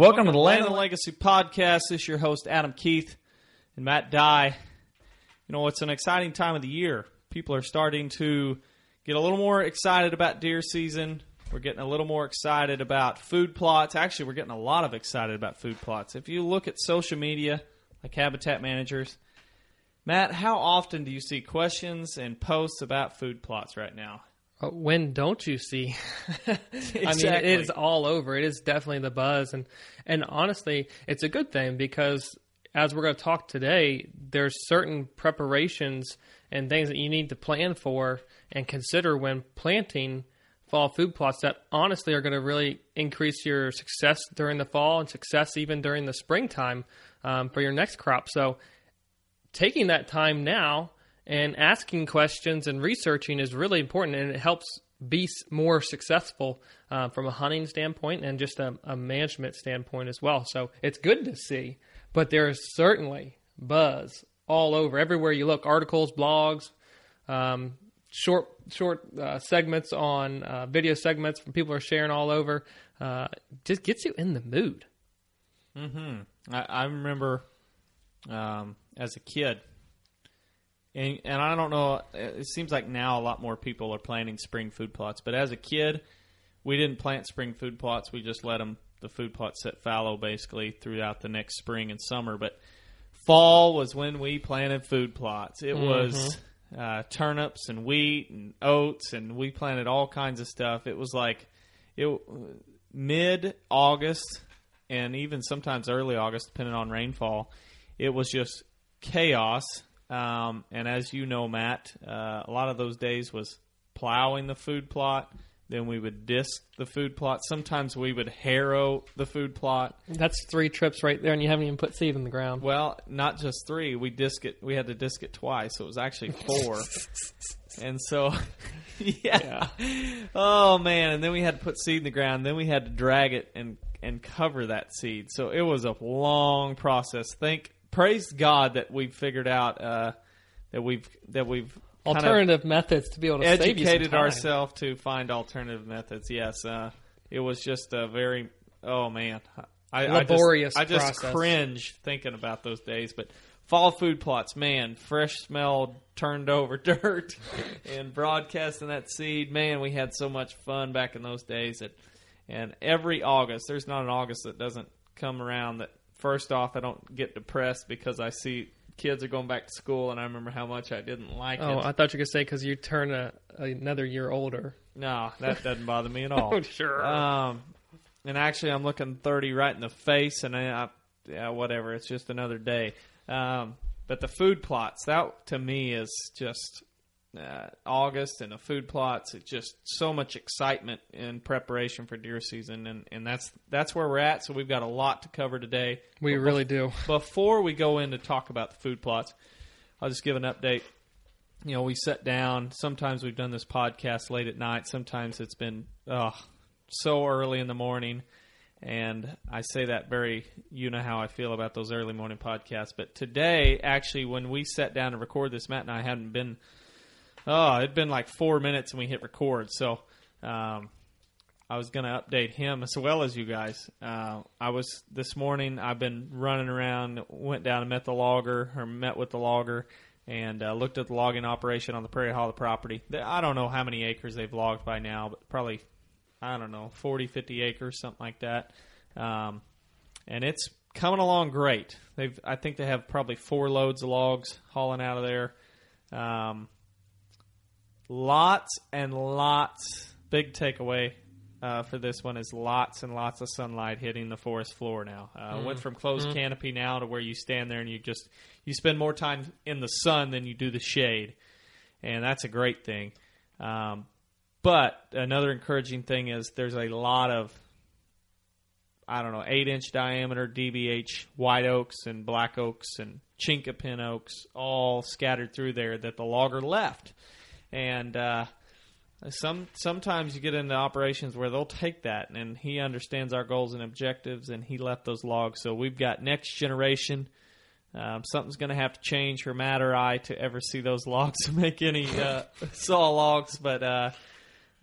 Welcome to the Land and Legacy podcast. This is your host, Adam Keith and Matt Dye. You know, it's an exciting time of the year. People are starting to get a little more excited about deer season. We're getting a little more excited about food plots. Actually, we're getting a lot of excited about food plots. If you look at social media, like Habitat Managers, Matt, how often do you see questions and posts about food plots right now? When don't you see? I mean, it is all over. It is definitely the buzz, and and honestly, it's a good thing because as we're going to talk today, there's certain preparations and things that you need to plan for and consider when planting fall food plots that honestly are going to really increase your success during the fall and success even during the springtime um, for your next crop. So taking that time now and asking questions and researching is really important and it helps be more successful uh, from a hunting standpoint and just a, a management standpoint as well. So it's good to see but there is certainly buzz all over. Everywhere you look articles blogs um, short short uh, segments on uh, video segments from people are sharing all over uh, just gets you in the mood. I, I remember um, as a kid, and, and I don't know. It seems like now a lot more people are planting spring food plots, but as a kid, we didn't plant spring food plots. We just let them the food plots sit fallow basically throughout the next spring and summer. But fall was when we planted food plots. It was uh, turnips and wheat and oats, and we planted all kinds of stuff. It was like it mid August and even sometimes early August, depending on rainfall. It was just chaos. Um, and as you know, Matt, uh, a lot of those days was plowing the food plot. Then we would disc the food plot. Sometimes we would harrow the food plot. that's three trips right there and you haven't even put seed in the ground Well, not just three. We disc it. We had to disc it twice, so it was actually four. and so, yeah. Oh man! And then we had to put seed in the ground. Then we had to drag it and and cover that seed. So it was a long process. Thank praise God that we've figured out uh, that we've that we've alternative methods to be able to educated ourselves to find alternative methods. Yes, uh, it was just a very oh man, I, Laborious I just, I just cringe thinking about those days. But fall food plots, man, fresh smelled, turned over dirt, and broadcasting that seed. Man, we had so much fun back in those days. That and every August, there's not an August that doesn't come around that. First off, I don't get depressed because I see kids are going back to school, and I remember how much I didn't like Oh, it. I thought you to say because you turn a, another year older. No, that doesn't bother me at all. Oh, sure. Um, and actually, I'm looking 30 right in the face, and I, I yeah, whatever. It's just another day. Um, but the food plots, that to me is just uh, August and the food plots. It's just so much excitement in preparation for deer season, and, and that's that's where we're at. So we've got a lot to cover today. We But really do. before we go in to talk about the food plots, I'll just give an update. You know, we sit down. Sometimes we've done this podcast late at night. Sometimes it's been oh, so early in the morning. And I say that very, you know how I feel about those early morning podcasts. But today, actually, when we sat down to record this, Matt and I hadn't been, oh, it'd been like four minutes and we hit record. So um, I was going to update him as well as you guys. Uh, I was this morning. I've been running around. Went down and met the logger, or met with the logger, and uh, looked at the logging operation on the Prairie Hollow property. I don't know how many acres they've logged by now, but probably I don't know 40, 50 acres, something like that. Um, and it's coming along great. They've I think they have probably four loads of logs hauling out of there. Um, lots and lots. Big takeaway uh, for this one is lots and lots of sunlight hitting the forest floor now. Uh, Went from closed canopy now to where you stand there and you just you spend more time in the sun than you do the shade, and that's a great thing. Um, but another encouraging thing is there's a lot of I don't know, eight inch diameter DBH white oaks and black oaks and chinkapin oaks all scattered through there that the logger left. And uh, some sometimes you get into operations where they'll take that, and he understands our goals and objectives, and he left those logs. So we've got next generation. Um, something's going to have to change for Matt or I to ever see those logs to make any uh, saw logs, but. Uh,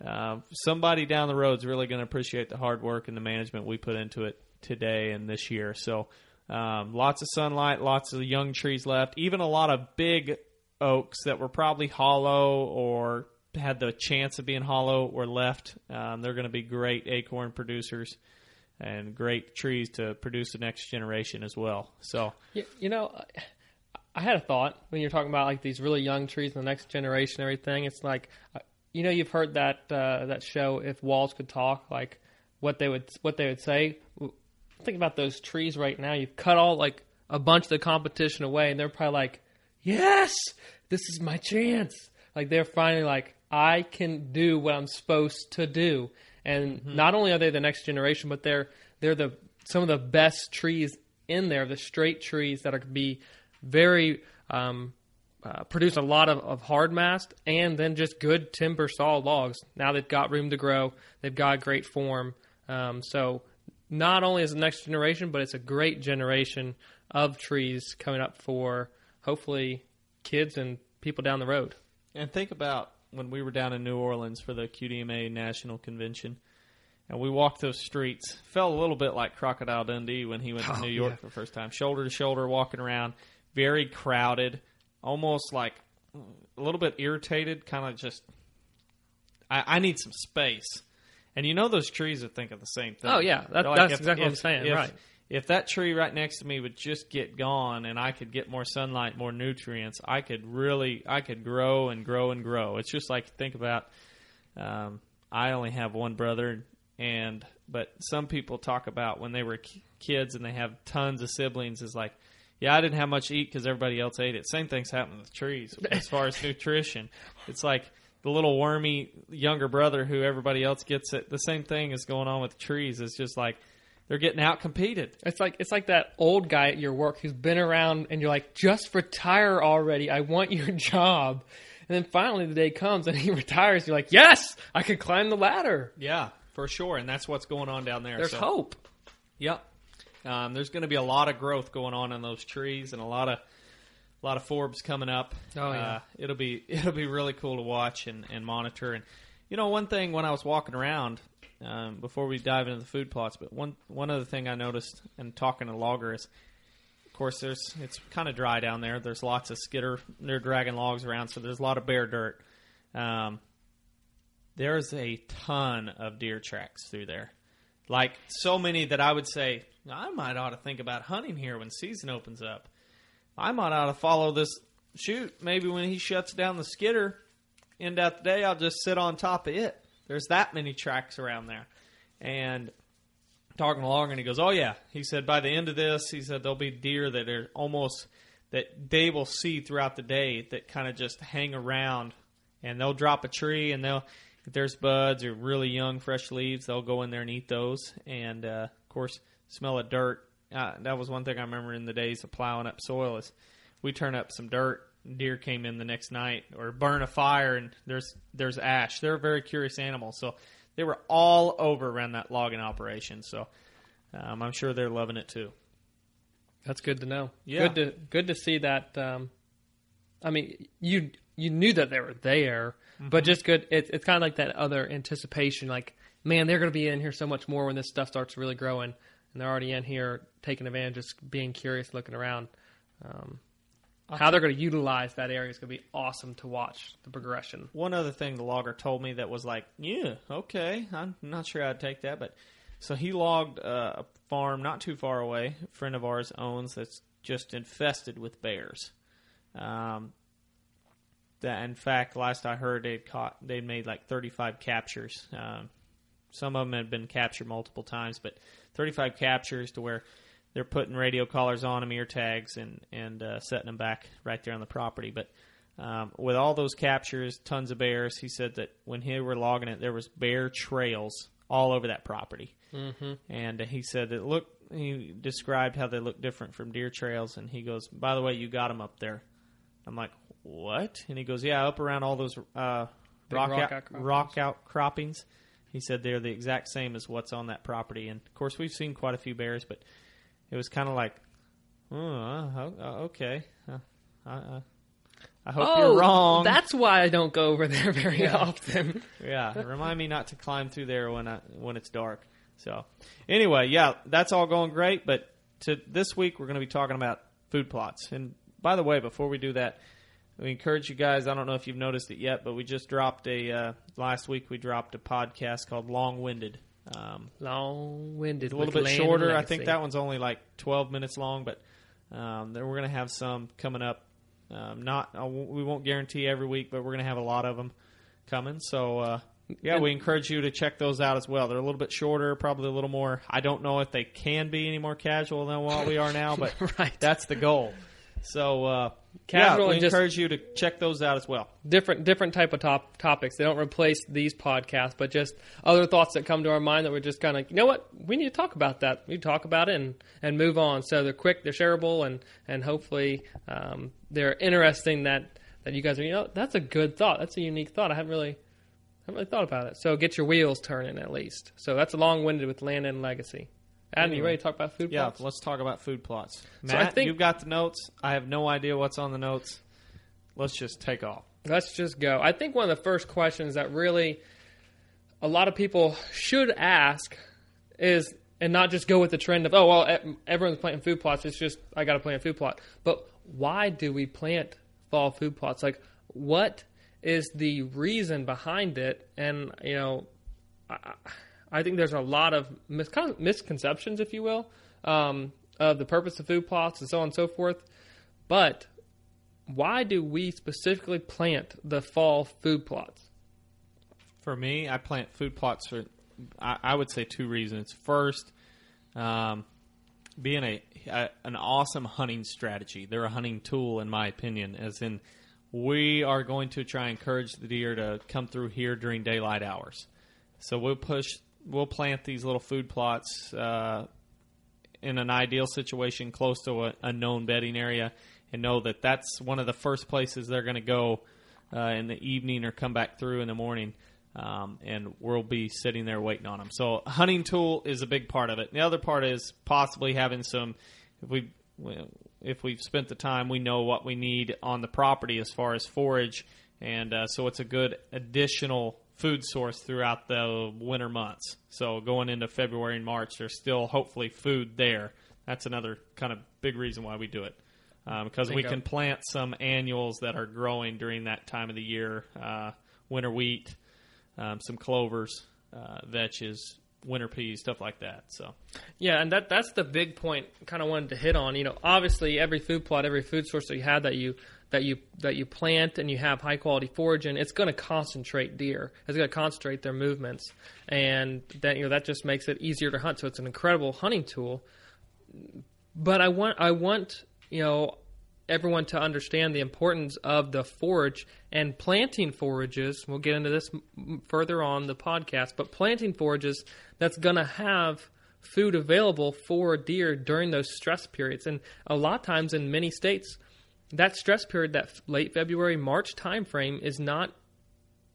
uh, somebody down the road is really going to appreciate the hard work and the management we put into it today and this year. So, um, lots of sunlight, lots of young trees left, even a lot of big oaks that were probably hollow or had the chance of being hollow were left. Um, they're going to be great acorn producers and great trees to produce the next generation as well. So, You, you know, I- had a thought when you're talking about like these really young trees and the next generation, everything. It's like, uh, you know, you've heard that uh, that show if walls could talk, like what they would what they would say. Think about those trees right now. You've cut all like a bunch of the competition away, and they're probably like, "Yes, this is my chance." Like they're finally like, "I can do what I'm supposed to do." And not only are they the next generation, but they're they're the some of the best trees in there, the straight trees that are be very um, uh, produce a lot of, of hard mast and then just good timber saw logs. Now they've got room to grow, they've got great form. Um, so not only is the next generation, but it's a great generation of trees coming up for hopefully kids and people down the road. And think about when we were down in New Orleans for the QDMA National Convention, and we walked those streets. Felt a little bit like Crocodile Dundee when he went to Oh, New York yeah. for the first time, shoulder to shoulder, walking around, very crowded, almost like a little bit irritated, kind of just. I, I need some space, and you know those trees are thinking the same thing. Oh, yeah. That- They're that's exactly what I'm saying, if- right. If that tree right next to me would just get gone and I could get more sunlight, more nutrients, I could really, I could grow and grow and grow. It's just like think about, um, I only have one brother, and but some people talk about when they were ki- kids and they have tons of siblings is like, yeah, I didn't have much to eat because everybody else ate it. Same thing's happening with trees as far as nutrition. It's like the little wormy younger brother who everybody else gets it. The same thing is going on with trees. It's just like they're getting out competed. It's like it's like that old guy at your work who's been around, and you're like, just retire already. I want your job. And then finally the day comes and he retires. You're like, yes, I could climb the ladder. Yeah, for sure, and that's what's going on down there. There's so, hope. Yep. Um, there's going to be a lot of growth going on in those trees, and a lot of a lot of forbs coming up. Oh, yeah. Uh, it'll be it'll be really cool to watch and, and monitor. And you know, one thing when I was walking around um, before we dive into the food plots, but one one other thing I noticed and talking to logger is, of course, there's it's kind of dry down there. There's lots of skidder, They're dragging logs around, so there's a lot of bare dirt. Um, there's a ton of deer tracks through there. Like so many that I would say I might ought to think about hunting here when season opens up. I might ought to follow this shoot. Maybe when he shuts down the skidder, end out the day, I'll just sit on top of it. There's that many tracks around there, and talking along, and he goes, "Oh yeah," he said. By the end of this, he said there'll be deer that are almost that they will see throughout the day that kind of just hang around, and they'll drop a tree, and they'll if there's buds or really young fresh leaves, they'll go in there and eat those, and uh, of course, smell of dirt. Uh, that was one thing I remember in the days of plowing up soil is we turn up some dirt. Deer came in the next night, or burn a fire, and there's there's ash. They're a very curious animal, so they were all over around that logging operation. So um, I'm sure they're loving it too. That's good to know. Yeah. Good to good to see that. Um, I mean, you you knew that they were there, but just good. It's it's kind of like that other anticipation. Like, man, they're going to be in here so much more when this stuff starts really growing, and they're already in here taking advantage, just being curious, looking around. Um, how they're going to utilize that area is going to be awesome to watch the progression. One other thing the logger told me that was like, yeah, okay, I'm not sure I'd take that, but so he logged uh, a farm not too far away. A friend of ours owns that's just infested with bears. Um, that in fact, last I heard, they'd caught they'd made like 35 captures. Um, some of them had been captured multiple times, but 35 captures to where they're putting radio collars on them, ear tags, and and uh, setting them back right there on the property. But um, with all those captures, tons of bears, he said that when he were logging it, there was bear trails all over that property. Mm-hmm. And he said that look, he described how they look different from deer trails, and he goes, "By the way, you got them up there." I'm like, "What?" And he goes, "Yeah, up around all those uh, rock, rock out, outcroppings. rock outcroppings." He said they're the exact same as what's on that property, and of course we've seen quite a few bears, but it was kind of like, oh, okay, uh, I, uh, I hope oh, you're wrong. That's why I don't go over there very often. yeah, remind me not to climb through there when I, when it's dark. So, anyway, yeah, that's all going great. But to this week, we're going to be talking about food plots. And by the way, before we do that, we encourage you guys. I don't know if you've noticed it yet, but we just dropped a uh, last week. We dropped a podcast called Long Winded. Um, Long-winded, a little bit shorter. I think that one's only like 12 minutes long, but um, then we're going to have some coming up. Um, not won't- we won't guarantee every week, but we're going to have a lot of them coming. So uh, yeah, And- we encourage you to check those out as well. They're a little bit shorter, probably a little more. I don't know if they can be any more casual than what we are now, but Right. that's the goal. So uh, Casual yeah, we encourage you to check those out as well. different different type of top topics. They don't replace these podcasts, but just other thoughts that come to our mind that we're just kind of, you know what, we need to talk about that. We talk about it and, and move on. So they're quick, they're shareable, and and hopefully um, they're interesting. That that you guys are, you know, that's a good thought. That's a unique thought. I haven't really. haven't really thought about it. So get your wheels turning at least. So that's a long winded with land and legacy. Adam, you ready to talk about food Yeah, plots? let's talk about food plots. So I Matt, think- you've got the notes. I have no idea what's on the notes. Let's just take off. Let's just go. I think one of the first questions that really a lot of people should ask is, and not just go with the trend of, oh, well, everyone's planting food plots. It's just, I got to plant a food plot. But why do we plant fall food plots? Like, what is the reason behind it? And, you know, I, I think there's a lot of mis- kind of misconceptions, if you will, um, of the purpose of food plots and so on and so forth. But why do we specifically plant the fall food plots? For me, I plant food plots for, I, I would say, two reasons. First, um, being a, a an awesome hunting strategy. They're a hunting tool, in my opinion. As in, we are going to try and encourage the deer to come through here during daylight hours. So we'll push, we'll plant these little food plots uh, in an ideal situation close to a, a known bedding area, and know that that's one of the first places they're going to go uh, in the evening or come back through in the morning. Um, and we'll be sitting there waiting on them. So, hunting tool is a big part of it. The other part is possibly having some. If we if we've spent the time, we know what we need on the property as far as forage, and uh, so it's a good additional food source throughout the winter months. So going into February and March, there's still hopefully food there. That's another kind of big reason why we do it. Um, because we can plant some annuals that are growing during that time of the year, uh, winter wheat, um, some clovers, uh, vetches, winter peas, stuff like that. So Yeah, and that that's the big point. Kind of wanted to hit on. You know, obviously every food plot, every food source that you have that you that you that you plant and you have high quality forage in, it's going to concentrate deer. It's going to concentrate their movements, and that you know that just makes it easier to hunt. So it's an incredible hunting tool. But I want I want you know everyone to understand the importance of the forage and planting forages. We'll get into this further on the podcast, but planting forages that's going to have food available for deer during those stress periods. And a lot of times in many states, that stress period, that late February, March timeframe, is not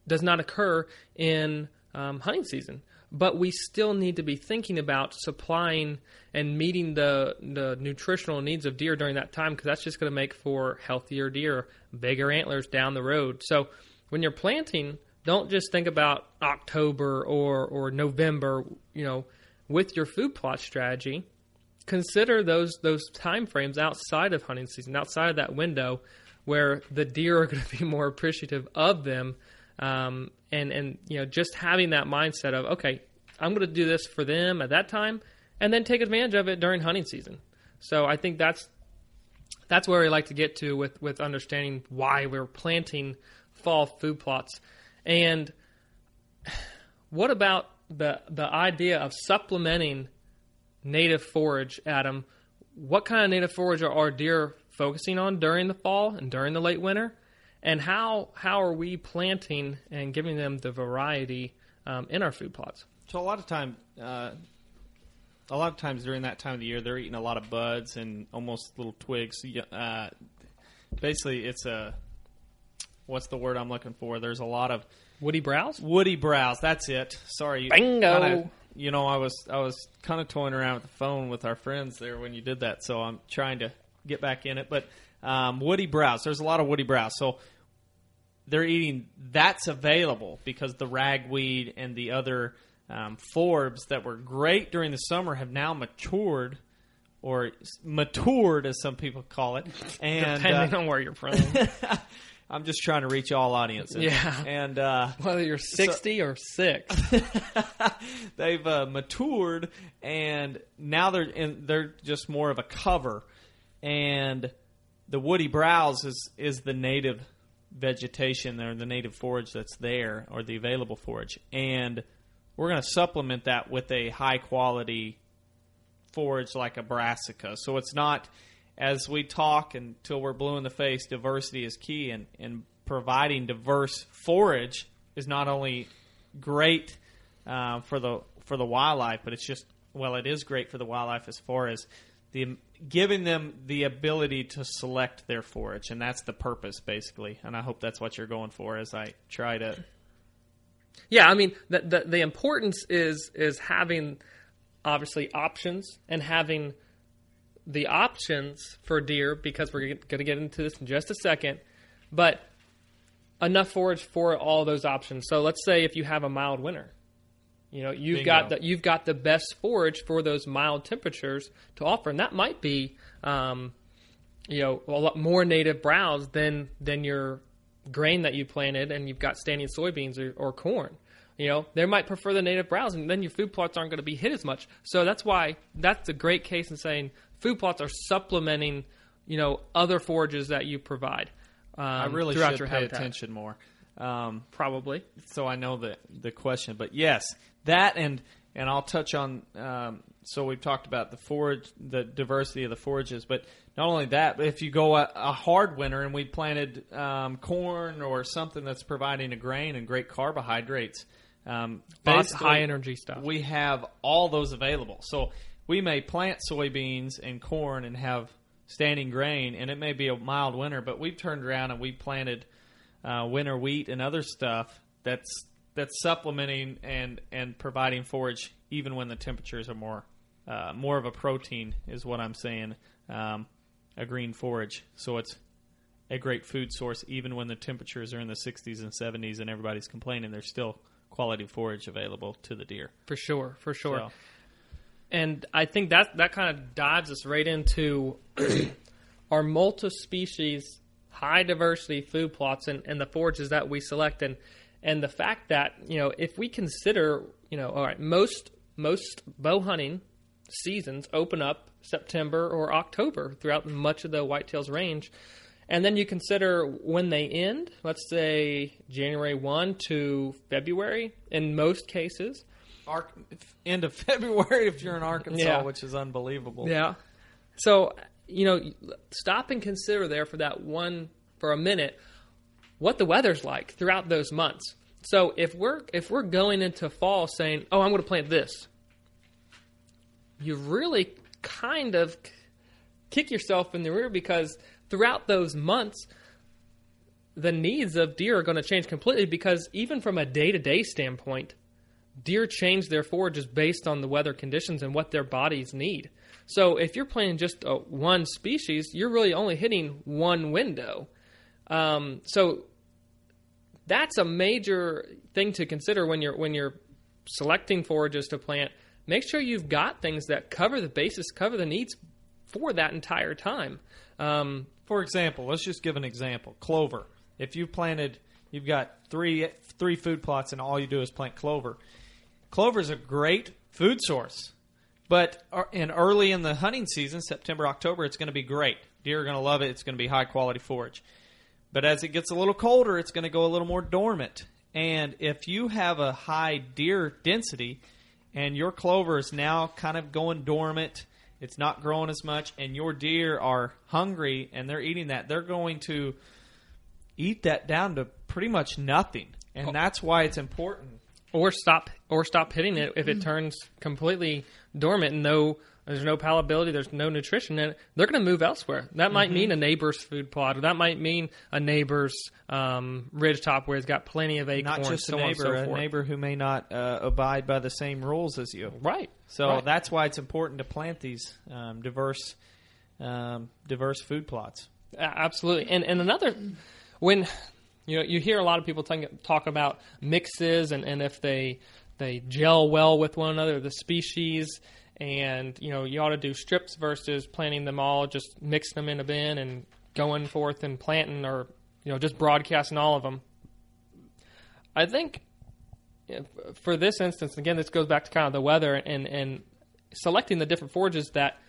does not occur in um, hunting season. But we still need to be thinking about supplying and meeting the, the nutritional needs of deer during that time because that's just going to make for healthier deer, bigger antlers down the road. So when you're planting, don't just think about October or, or November, you know, with your food plot strategy. consider those those time frames outside of hunting season, outside of that window, where the deer are going to be more appreciative of them, um, and and you know just having that mindset of okay, I'm going to do this for them at that time, and then take advantage of it during hunting season. So I think that's that's where we like to get to with with understanding why we're planting fall food plots, and what about the the idea of supplementing native forage, Adam? What kind of native forage are our deer focusing on during the fall and during the late winter? And how how are we planting and giving them the variety um, in our food plots? So a lot of time, uh, a lot of times during that time of the year, they're eating a lot of buds and almost little twigs. Uh, basically, it's a what's the word I'm looking for? There's a lot of Woody browse. woody browse. That's it. Sorry, you- Bingo. kinda- you know, I was I was kind of toying around with the phone with our friends there when you did that, so I'm trying to get back in it. But um, woody browse. There's a lot of woody browse. So they're eating that's available because the ragweed and the other um, forbs that were great during the summer have now matured or matured as some people call it and Depending uh, on where you're from, i'm just trying to reach all audiences Yeah. and uh, whether you're 60 or six. they've uh, matured and now they're in, they're just more of a cover and the woody browse is is the native vegetation or the native forage that's there or the available forage. And we're going to supplement that with a high quality forage like a brassica. So it's not as we talk until we're blue in the face diversity is key and, and providing diverse forage is not only great uh, for the for the wildlife, but it's just well, it is great for the wildlife as far as the giving them the ability to select their forage, and that's the purpose basically. And I hope that's what you're going for as I try to. Yeah, I mean the, the the importance is is having obviously options and having the options for deer because we're going to get into this in just a second, but enough forage for all those options. So let's say if you have a mild winter, you know you've Bingo. got the you've got the best forage for those mild temperatures to offer, and that might be um, you know a lot more native browse than than your grain that you planted, and you've got standing soybeans or, or corn. You know, they might prefer the native browse, and then your food plots aren't going to be hit as much. So that's why that's a great case in saying food plots are supplementing, you know, other forages that you provide. Um, I really should your pay habitat. attention more. Um, Probably. so I know the the question. But yes, that and and I'll touch on. Um, so we've talked about the forage, the diversity of the forages, but not only that, but if you go a, a hard winter and we planted um, corn or something that's providing a grain and great carbohydrates, um, Lots high energy stuff. We have all those available. So we may plant soybeans and corn and have standing grain, and it may be a mild winter, but we've turned around and we planted uh, winter wheat and other stuff that's that's supplementing and and providing forage even when the temperatures are more uh, more of a protein is what I'm saying. Um, a green forage, so it's a great food source even when the temperatures are in the 60s and 70s and everybody's complaining. There's still quality forage available to the deer. For sure, for sure. So, And I think that that kind of dives us right into our multi-species, high diversity food plots and, and the forages that we select, and and the fact that you know if we consider you know all right most most bow hunting seasons open up September or October throughout much of the whitetails range. And then you consider when they end, let's say January 1 to February in most cases. Ar- end of February if you're in Arkansas, Yeah. which is unbelievable. Yeah. So, you know, stop and consider there for that one for a minute what the weather's like throughout those months. So, if we're if we're going into fall saying, "Oh, I'm going to plant this." You really kind of kick yourself in the rear because throughout those months the needs of deer are going to change completely because even from a day-to-day standpoint, deer change their forages based on the weather conditions and what their bodies need. So if you're planting just uh, one species, you're really only hitting one window. Um, so that's a major thing to consider when you're when you're selecting forages to plant. make sure you've got things that cover the basis, cover the needs for that entire time. Um, For example, let's just give an example. Clover. If you've planted, you've got three three food plots, and all you do is plant clover. Clover is a great food source, but in early in the hunting season, September October, it's going to be great. Deer are going to love it. It's going to be high quality forage. But as it gets a little colder, it's going to go a little more dormant. And if you have a high deer density, and your clover is now kind of going dormant, it's not growing as much, and your deer are hungry and they're eating that, they're going to eat that down to pretty much nothing. And oh. that's why it's important. or stop or stop hitting it if it turns completely dormant and no there's no palatability there's no nutrition in it they're going to move elsewhere that might mean a neighbor's food plot or that might mean a neighbor's um, ridge top where it's got plenty of acorns Not just a so on and so neighbor, a neighbor who may not uh, abide by the same rules as you. right So Right. that's why it's important to plant these um, diverse, um, diverse food plots. Absolutely and and another when you know you hear a lot of people talk, talk about mixes and, and if they they gel well with one another the species and you know you ought to do strips versus planting them all just mix them in a bin and going forth and planting or you know just broadcasting all of them i think for this instance again this goes back to kind of the weather and and selecting the different forages that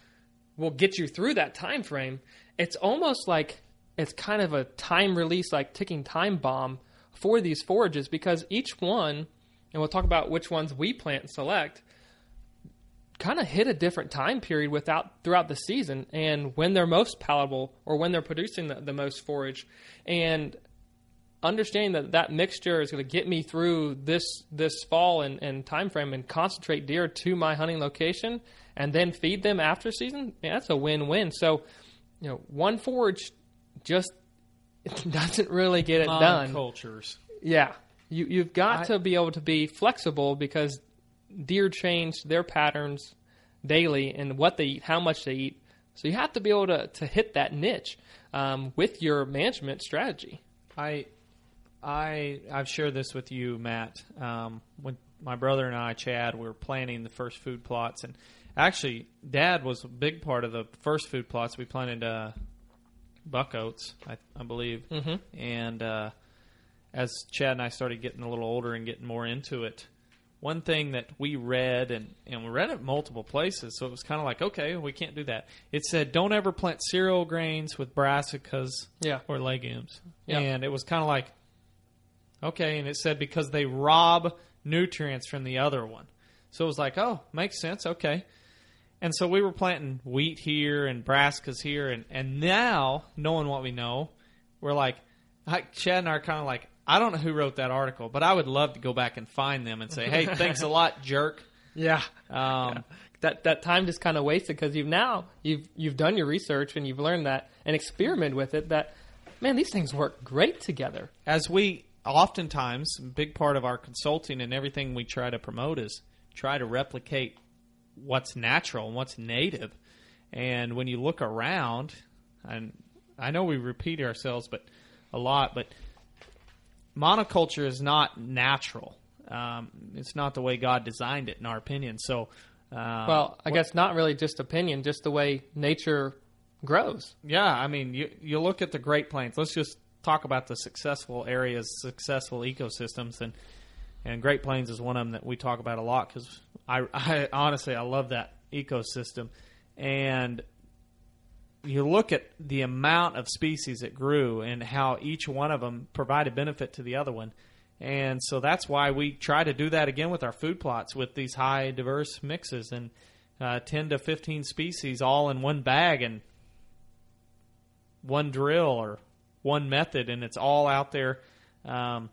will get you through that time frame it's almost like it's kind of a time release like ticking time bomb for these forages because each one and we'll talk about which ones we plant and select kind of hit a different time period without throughout the season and when they're most palatable or when they're producing the, the most forage. And understanding that that mixture is going to get me through this this fall and, and time frame and concentrate deer to my hunting location and then feed them after season that's a win-win. So you know one forage just doesn't really get it done. Cultures. yeah, you you've got I- to be able to be flexible because deer change their patterns daily and what they eat, how much they eat. So you have to be able to to hit that niche um, with your management strategy. I, I, I've shared this with you, Matt. Um, when my brother and I, Chad, we were planning the first food plots, and actually, Dad was a big part of the first food plots. We planted uh, buck oats, I, I believe, Mhm. and uh, as Chad and I started getting a little older and getting more into it, one thing that we read and, and we read it multiple places, so it was kind of like, okay, we can't do that. It said, don't ever plant cereal grains with brassicas Yeah. or legumes. Yeah. And it was kind of like, okay, and it said because they rob nutrients from the other one. So it was like, oh, makes sense, okay. And so we were planting wheat here and brassicas here, and, and now, knowing what we know, we're like, I, Chad and I are kind of like, I don't know who wrote that article, but I would love to go back and find them and say, hey, thanks a lot, jerk. Yeah. Um, That that time just kind of wasted because you've now you've you've done your research and you've learned that and experimented with it. That man, these things work great together. as we oftentimes, big part of our consulting and everything we try to promote is try to replicate what's natural and what's native. And when you look around, and I know we repeat ourselves, but a lot, but monoculture is not natural. Um, it's not the way God designed it, in our opinion. So, uh, Well, I guess not really just opinion, just the way nature grows. Yeah, I mean, you you look at the Great Plains. Let's just talk about the successful areas, successful ecosystems, and and Great Plains is one of them that we talk about a lot because I, I honestly I love that ecosystem, and you look at the amount of species that grew and how each one of them provided benefit to the other one. And so that's why we try to do that again with our food plots with these high diverse mixes and uh, 10 to 15 species all in one bag and one drill or one method, and it's all out there um,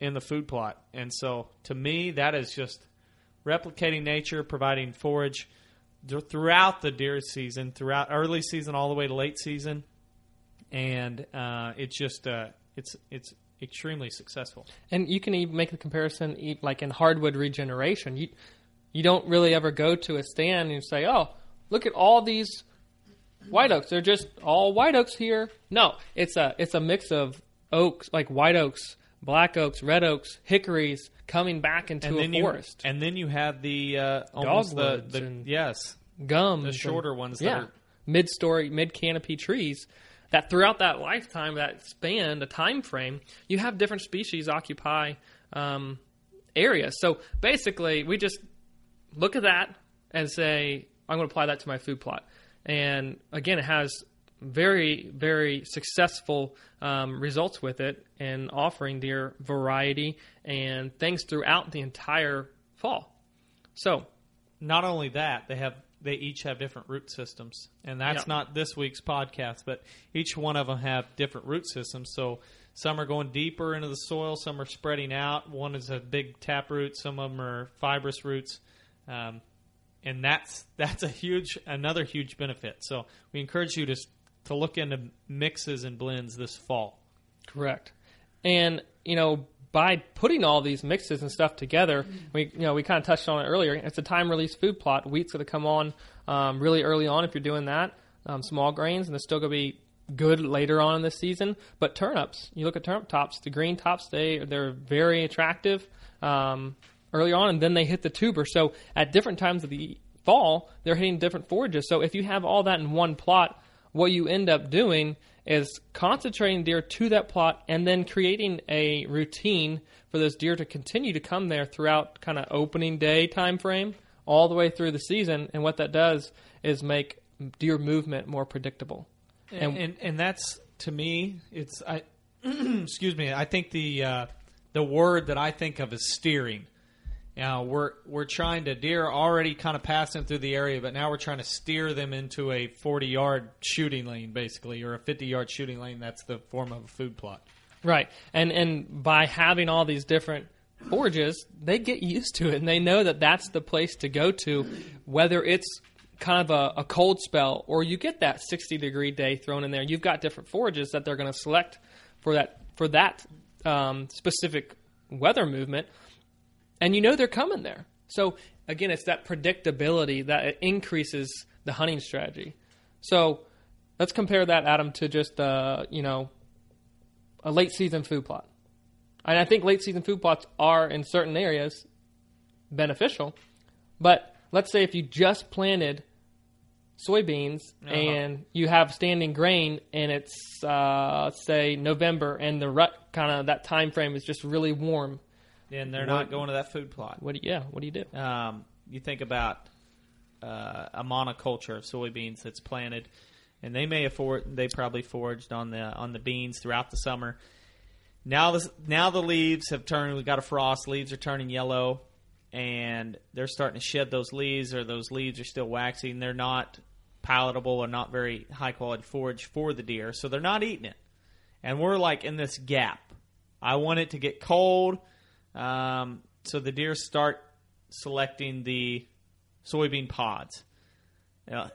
in the food plot. And so, to me, that is just replicating nature, providing forage throughout the deer season, throughout early season all the way to late season, and uh, it's just uh, it's it's extremely successful. And you can even make the comparison, like in hardwood regeneration. You you don't really ever go to a stand and say, "Oh, look at all these white oaks. They're just all white oaks here." No, it's a it's a mix of oaks, like white oaks, black oaks, red oaks, hickories coming back into and a you forest. and then you have the uh, almost the, the and- yes gums, the and- shorter ones that yeah, are- mid-story, mid-canopy trees. That throughout that lifetime, that span, the time frame, you have different species occupy um, areas. So basically, we just look at that and say, I'm going to apply that to my food plot. And again, it has very, very successful um, results with it and offering their variety and things throughout the entire fall. So not only that, they have they each have different root systems, and that's Yeah. not this week's podcast, but each one of them have different root systems. So some are going deeper into the soil, some are spreading out. One is a big tap root, some of them are fibrous roots, um, and that's that's a huge another huge benefit. So we encourage you to to look into mixes and blends this fall. Correct. And you know, by putting all these mixes and stuff together, we you know we kind of touched on it earlier. It's a time release food plot. Wheat's going to come on um, really early on if you're doing that. Um, small grains, and they're still going to be good later on in the season. But turnips, you look at turnip tops. The green tops, they they're very attractive um, early on, and then they hit the tuber. So at different times of the fall, they're hitting different forages. So if you have all that in one plot, what you end up doing is concentrating deer to that plot and then creating a routine for those deer to continue to come there throughout kind of opening day time frame all the way through the season and what that does is make deer movement more predictable and and, and that's to me it's I excuse me I think the uh, the word that I think of is steering. Now we're we're trying to deer already kind of passing through the area, but now we're trying to steer them into a forty yard shooting lane, basically, or a fifty yard shooting lane. That's the form of a food plot. Right. And and by having all these different forages, they get used to it and they know that that's the place to go to whether it's kind of a, a cold spell or you get that 60 degree day thrown in there. You've got different forages that they're going to select for that for that um, specific weather movement and you know they're coming there. So again, it's that predictability that increases the hunting strategy. So let's compare that, Adam, to just uh, you know a late season food plot. And I think late season food plots are in certain areas beneficial. But let's say if you just planted soybeans Uh-huh. and you have standing grain and it's uh, say November and the rut kind of that time frame is just really warm. And they're not going to that food plot. What do yeah, what do you do? um, you think about uh, a monoculture of soybeans that's planted, and they may afford they probably foraged on the on the beans throughout the summer. Now the now the leaves have turned. We got a frost. Leaves are turning yellow, and they're starting to shed those leaves, or those leaves are still waxy, and they're not palatable or not very high quality forage for the deer, so they're not eating it. And we're like in this gap. I want it to get cold, um, so the deer start selecting the soybean pods. Uh,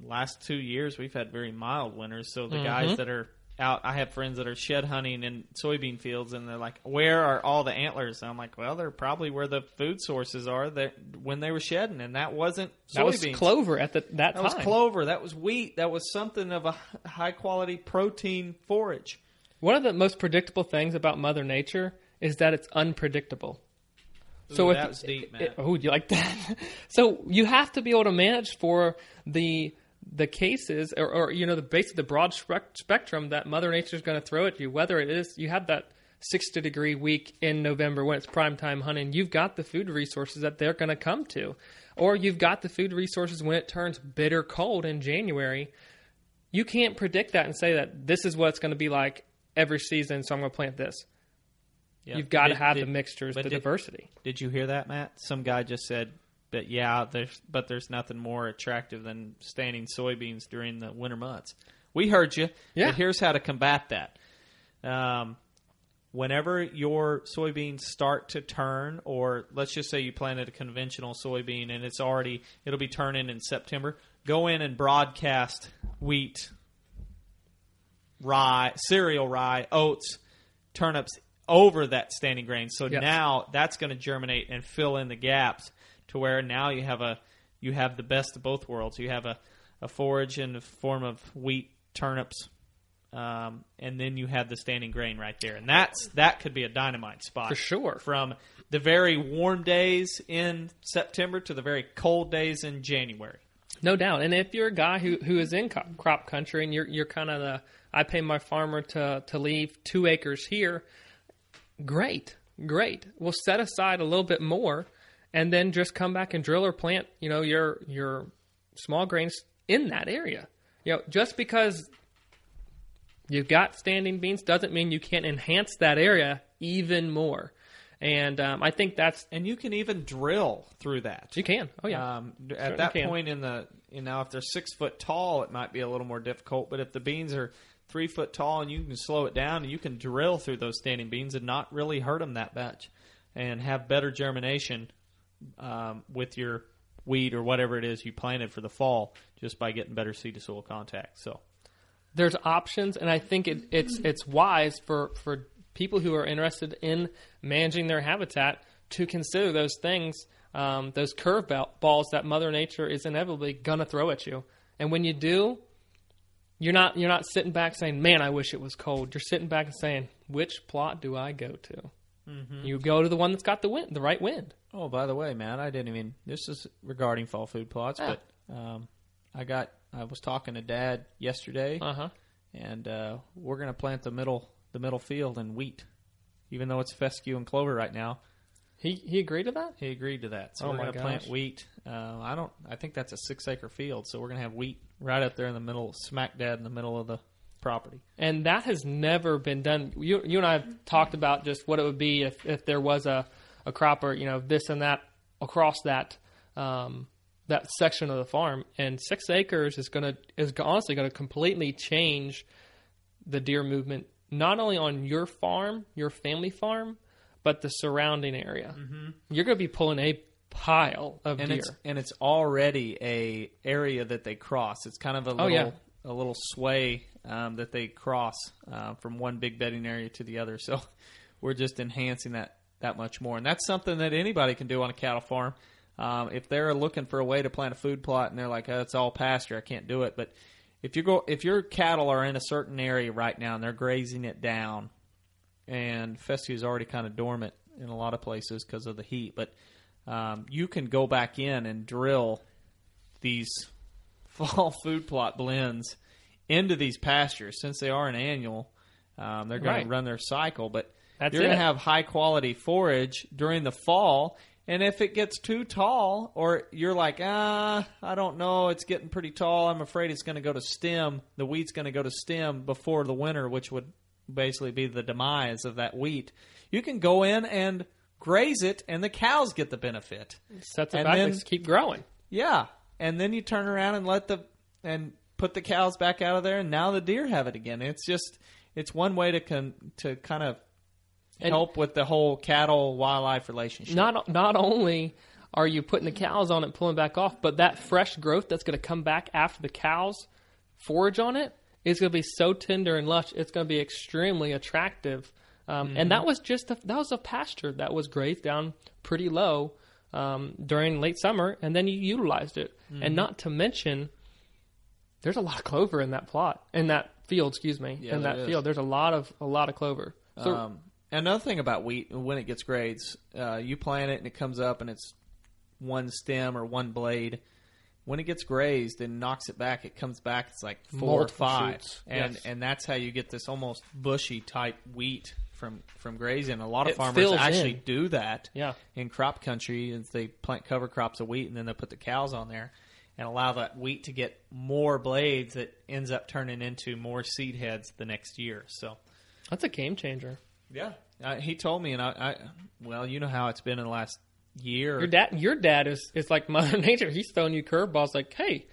last two years, we've had very mild winters, so the guys that are out, I have friends that are shed hunting in soybean fields, and they're like, "Where are all the antlers?" And I'm like, "Well, they're probably where the food sources are that when they were shedding, and that wasn't That was clover at the, that, That time. was clover. That was wheat. That was something of a high quality protein forage. One of the most predictable things about Mother Nature is that it's unpredictable. Ooh, if- that was deep, man. it- oh, do you like that? so you have to be able to manage for the the cases, or, or you know, the base of the broad spec- spectrum that Mother Nature is going to throw at you. Whether it is you have that sixty degree week in November when it's prime time hunting, you've got the food resources that they're going to come to, or you've got the food resources when it turns bitter cold in January. You can't predict that and say that this is what it's going to be like every season, so I'm going to plant this. Yeah. You've got to have did- the mixtures, the did- diversity. Did you hear that, Matt? Some guy just said, "But yeah, there's but there's nothing more attractive than standing soybeans during the winter months." We heard you. Yeah. But here's how to combat that. Um, whenever your soybeans start to turn, or let's just say you planted a conventional soybean and it's already it'll be turning in September. Go in and broadcast wheat, rye, cereal rye, oats, turnips over that standing grain. So Yes. now that's going to germinate and fill in the gaps to where now you have a you have the best of both worlds. You have a, a forage in the form of wheat, turnips, um, and then you have the standing grain right there, and that's that could be a dynamite spot For sure. From the very warm days in September to the very cold days in January. No doubt. And if you're a guy who, who is in crop country and you're you're kind of the I pay my farmer to to leave two acres here, great, great. We'll set aside a little bit more, and then just come back and drill or plant. You know your your small grains in that area. You know just because you've got standing beans doesn't mean you can't enhance that area even more. And um, I think that's And you can even drill through that. you can. Oh yeah. Um, at that can. point in the, you know, if they're six foot tall, it might be a little more difficult. But if the beans are three foot tall and you can slow it down and you can drill through those standing beans and not really hurt them that much and have better germination um, with your weed or whatever it is you planted for the fall just by getting better seed to soil contact. So, there's options, and I think it, it's it's wise for for people who are interested in managing their habitat to consider those things, um, those curve balls that Mother Nature is inevitably gonna throw at you. And when you do, you're not you're not sitting back saying, "Man, I wish it was cold." You're sitting back and saying, "Which plot do I go to?" Mm-hmm. You go to the one that's got the wind, the right wind. oh, by the way, man, I didn't even, this is regarding fall food plots, Ah. but um, I got, I was talking to dad yesterday. Uh huh. and uh, we're going to plant the middle the middle field in wheat, even though it's fescue and clover right now. He he agreed to that. He agreed to that, so Oh we're going to plant wheat. Uh, I don't. I think that's a six acre field, so we're going to have wheat right up there in the middle, smack dab in the middle of the property. and that has never been done. You, you and I have talked about just what it would be if, if there was a, a crop or you know this and that across that um, that section of the farm, and six acres is gonna is honestly going to completely change the deer movement, not only on your farm, your family farm, but the surrounding area. Mm-hmm. You're going to be pulling a pile of And deer. it's and it's already a area that they cross. It's kind of a little Oh, yeah. a little sway um, that they cross uh, from one big bedding area to the other. So we're just enhancing that that much more, and that's something that anybody can do on a cattle farm. Um, if they're looking for a way to plant a food plot and they're like, oh, "It's all pasture, I can't do it," but if you go if your cattle are in a certain area right now and they're grazing it down, and fescue is already kind of dormant in a lot of places because of the heat, but um, you can go back in and drill these fall food plot blends into these pastures since they are an annual. Um, they're going Right. to run their cycle, but That's you're going to have high quality forage during the fall. And if it gets too tall, or you're like, ah, I don't know, it's getting pretty tall. I'm afraid it's going to go to stem. The wheat's going to go to stem before the winter, which would basically be the demise of that wheat. You can go in and graze it, and the cows get the benefit. Sets it and back then- and keep growing. Yeah, and then you turn around and let the and put the cows back out of there, and now the deer have it again. It's just it's one way to con, to kind of And- help with the whole cattle wildlife relationship. not not only are you putting the cows on it and pulling back off, but that fresh growth that's going to come back after the cows forage on it is going to be so tender and lush. It's going to be extremely attractive. Um, And that was just a, that was a pasture that was grazed down pretty low um, during late summer, and then you utilized it. And not to mention, there's a lot of clover in that plot in that field. Excuse me, Yeah, in that is. field. There's a lot of a lot of clover. So Um, another thing about wheat, when it gets grazed, uh, you plant it and it comes up and it's one stem or one blade. When it gets grazed and knocks it back, it comes back. It's like four or five, shoots, and yes. and that's how you get this almost bushy type wheat from from grazing. A lot of It farmers actually in. do that. Yeah. in crop country, is they plant cover crops of wheat and then they put the cows on there and allow that wheat to get more blades that ends up turning into more seed heads the next year. So that's a game changer. yeah, uh, he told me, and I, I, well, you know how it's been in the last year. Your dad, your dad is is like Mother Nature. He's throwing you curveballs. Like, hey,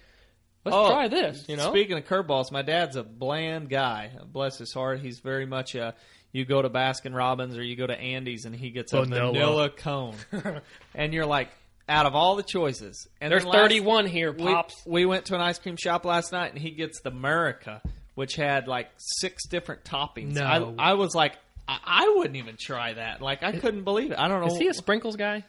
let's Oh, try this. You know, Speaking of curveballs, my dad's a bland guy. Bless his heart. He's very much a. You go to Baskin Robbins or you go to Andy's, and he gets a Vanilla. vanilla cone, and you're like, out of all the choices, and there's last- 31 here, we, pops. we went to an ice cream shop last night, and he gets the America, which had like six different toppings. No. I, I was like, I, I wouldn't even try that. Like, I couldn't believe it. I don't know. Is he a sprinkles guy?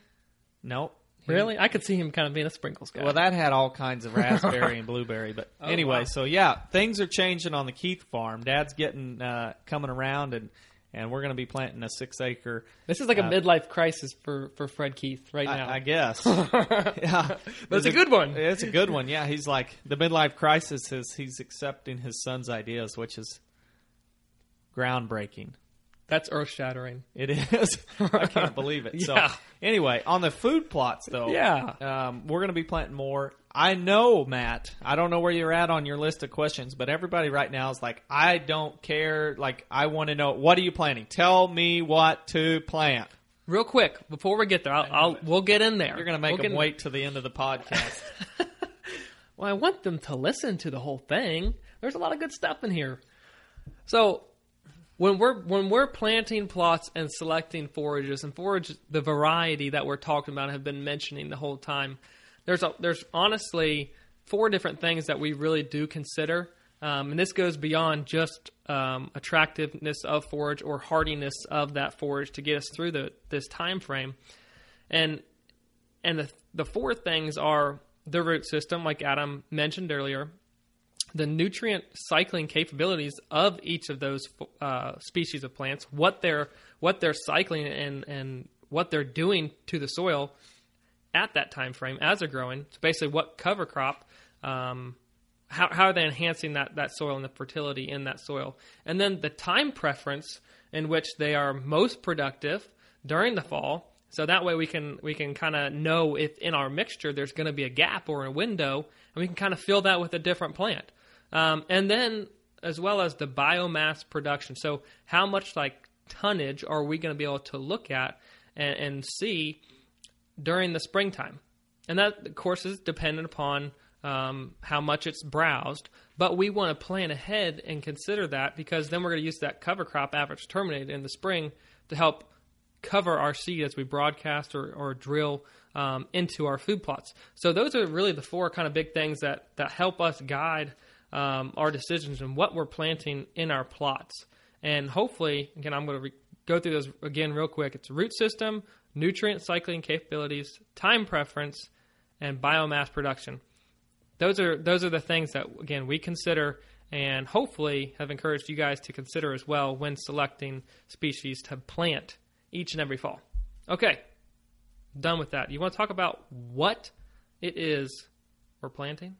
Nope. Really, I could see him kind of being a sprinkles guy. Well, that had all kinds of raspberry and blueberry, but Oh, anyway, wow. so yeah, things are changing on the Keith farm. Dad's getting uh, coming around, and and we're going to be planting a six acre. this is like a uh, midlife crisis for, for Fred Keith right now. I, I guess, yeah, That's a good one. It's a good one. Yeah, he's like the midlife crisis is he's accepting his son's ideas, which is groundbreaking. That's earth shattering. It is. I can't believe it. Yeah. So anyway, on the food plots though, Yeah. um, we're going to be planting more. I know, Matt. I don't know where you're at on your list of questions, but everybody right now is like, I don't care. Like, I want to know what are you planting? Tell me what to plant. Real quick, before we get there, I'll, I'll we'll get in there. You're going to make We'll get them in- wait to the end of the podcast. Well, I want them to listen to the whole thing. There's a lot of good stuff in here. So when we're when we're planting plots and selecting forages and forage the variety that we're talking about and have been mentioning the whole time, there's a, there's honestly four different things that we really do consider. Um, and this goes beyond just um, attractiveness of forage or hardiness of that forage to get us through the this time frame. And and the the four things are the root system, like Adam mentioned earlier, the nutrient cycling capabilities of each of those uh, species of plants, what they're what they're cycling and and what they're doing to the soil at that time frame as they're growing. So basically, what cover crop, um, how how are they enhancing that that soil and the fertility in that soil, and then the time preference in which they are most productive during the fall. So that way we can we can kind of know if in our mixture there's going to be a gap or a window, and we can kind of fill that with a different plant. Um, and then as well as the biomass production. So how much like tonnage are we going to be able to look at and, and see during the springtime? And that, of course, is dependent upon um, how much it's browsed. But we want to plan ahead and consider that because then we're going to use that cover crop average terminated in the spring to help cover our seed as we broadcast or, or drill um, into our food plots. So those are really the four kind of big things that, that help us guide um, our decisions and what we're planting in our plots. And hopefully, again, I'm going to re- go through those again real quick. It's root system, nutrient cycling capabilities, time preference, and biomass production. Those are those are the things that again we consider and hopefully have encouraged you guys to consider as well when selecting species to plant each and every fall. Okay, done with that. You want to talk about what it is we're planting?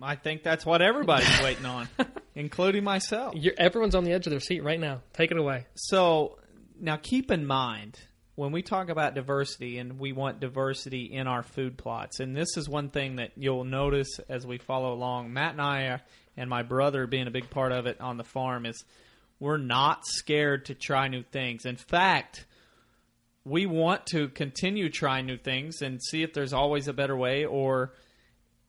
I think that's what everybody's waiting on, including myself. You're, everyone's on the edge of their seat right now. Take it away. So now keep in mind when we talk about diversity and we want diversity in our food plots, and this is one thing that you'll notice as we follow along. Matt and I, uh, and my brother being a big part of it on the farm, is we're not scared to try new things. In fact, we want to continue trying new things and see if there's always a better way or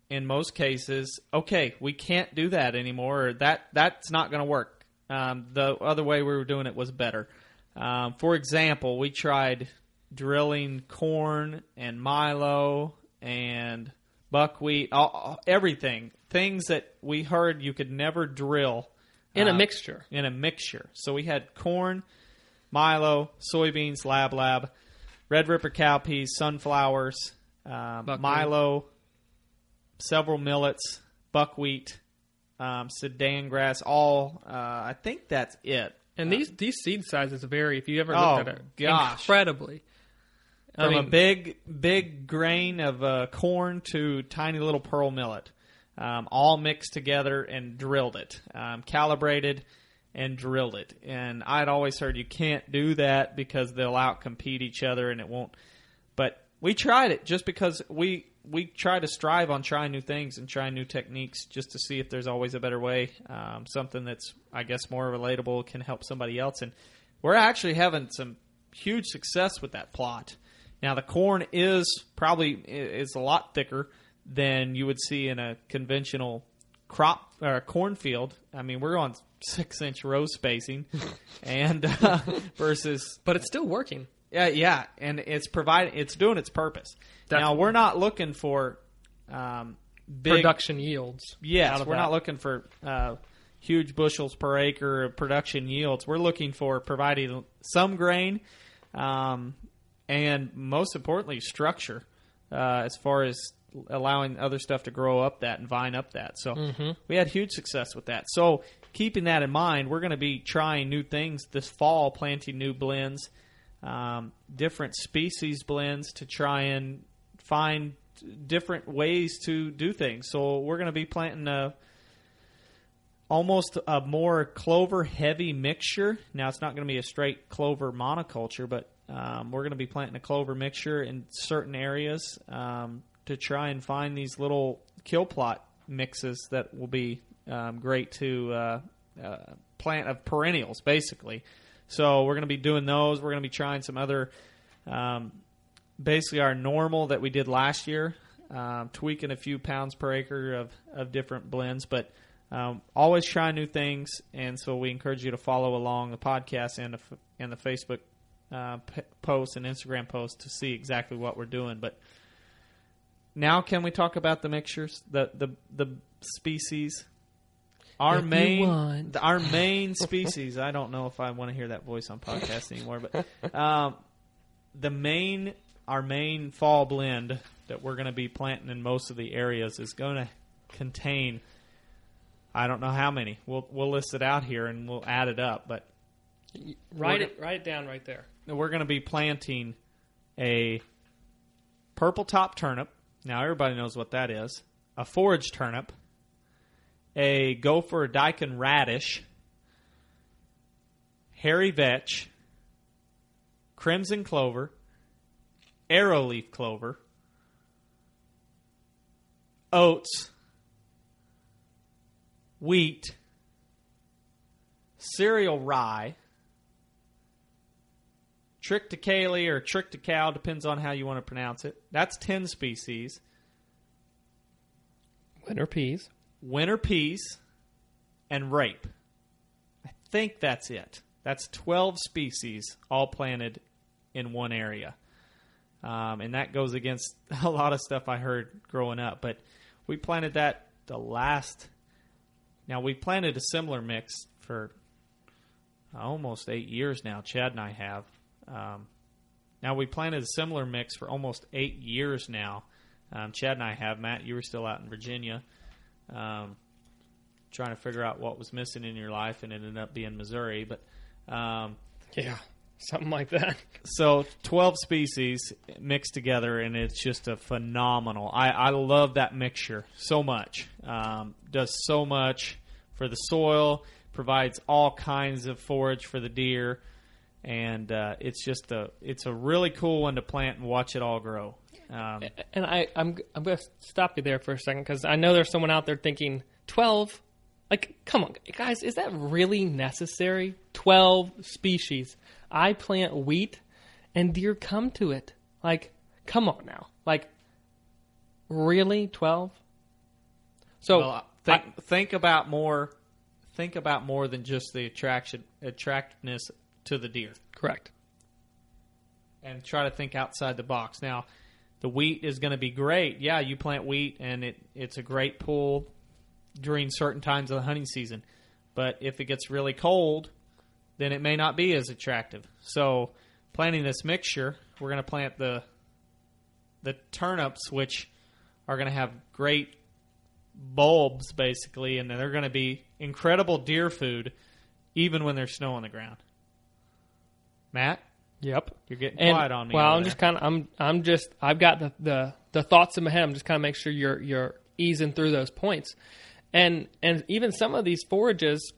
in most cases, okay, we can't do that anymore, that that's not going to work. Um, the other way we were doing it was better. Um, for example, we tried drilling corn and milo and buckwheat, all, everything, things that we heard you could never drill In a uh, mixture. in a mixture. So we had corn, milo, soybeans, lab lab, red ripper cowpeas, sunflowers, um, milo, several millets, buckwheat, um, sudan grass. All uh, I think that's it. And these these seed sizes vary. If you ever Oh, looked at it, gosh. incredibly. I From a big big grain of uh, corn to tiny little pearl millet, um, all mixed together and drilled it, um, calibrated and drilled it. And I'd always heard you can't do that because they'll outcompete each other and it won't. But we tried it just because we we try to strive on trying new things and trying new techniques just to see if there's always a better way. Um, something that's I guess more relatable can help somebody else. And we're actually having some huge success with that plot. Now the corn is probably is a lot thicker than you would see in a conventional crop or a cornfield. I mean, we're on six inch row spacing, and uh, versus but it's still working. yeah, yeah, and it's providing it's doing its purpose. Now we're not looking for um, big Production yields. Yes, we're that. not looking for uh, huge bushels per acre of production yields. We're looking for providing some grain, um, and most importantly, structure uh, as far as allowing other stuff to grow up that and vine up that. So we had huge success with that. So keeping that in mind, we're going to be trying new things this fall, planting new blends, um, different species blends to try and find different ways to do things. So we're going to be planting a almost a more clover heavy mixture. Now it's not going to be a straight clover monoculture, but um, we're going to be planting a clover mixture in certain areas um, to try and find these little kill plot mixes that will be um, great to uh, uh, plant of perennials, basically. So we're going to be doing those. We're going to be trying some other, um, basically our normal that we did last year, um, tweaking a few pounds per acre of, of different blends, but um, always try new things. And so we encourage you to follow along the podcast and the, and the Facebook uh, p- posts and Instagram posts to see exactly what we're doing. But now, can we talk about the mixtures, the the the species? Our If main, our main species. I don't know if I want to hear that voice on podcast anymore, but um, the main, our main fall blend that we're going to be planting in most of the areas is going to contain. I don't know how many. We'll we'll list it out here and we'll add it up, but Write it. Write it down right there. we're going to be planting a purple top turnip. Now everybody knows what that is. A forage turnip, a gopher daikon radish, hairy vetch, crimson clover, arrowleaf clover, oats, wheat, cereal rye, trick to triticale or triticale, depends on how you want to pronounce it. That's 10 species. Winter peas. Winter peas and rape. I think that's it. That's 12 species all planted in one area. Um, and that goes against a lot of stuff I heard growing up. But we planted that the last. Now, we planted a similar mix for almost eight years now. Chad and I have. Um, now, we planted a similar mix for almost eight years now. Um, Chad and I have. Matt, you were still out in Virginia um, trying to figure out what was missing in your life, and it ended up being Missouri. But um, Yeah, something like that. so 12 species mixed together, and it's just a phenomenal. I, I love that mixture so much. Um, does so much for the soil, provides all kinds of forage for the deer, and uh, it's just a it's a really cool one to plant and watch it all grow. Um, And I, I'm I'm going to stop you there for a second because I know there's someone out there thinking twelve. Like, come on, guys, is that really necessary? Twelve species. I plant wheat, and deer come to it. Like, come on now. Like, really, twelve? So, well, think think about more. Think about more than just the attraction attractiveness to the deer. correct. and try to think outside the box. Now, the wheat is going to be great. Yeah, you plant wheat and it it's a great pull during certain times of the hunting season. But if it gets really cold, then it may not be as attractive. So, planting this mixture, we're going to plant the the turnips which are going to have great bulbs basically and they're going to be incredible deer food even when there's snow on the ground. Matt, Yep. you're getting And, quiet on me. Well, I'm there. just kind of I'm I'm just I've got the, the the thoughts in my head. I'm just kind of make sure you're you're easing through those points, and and even some of these forages,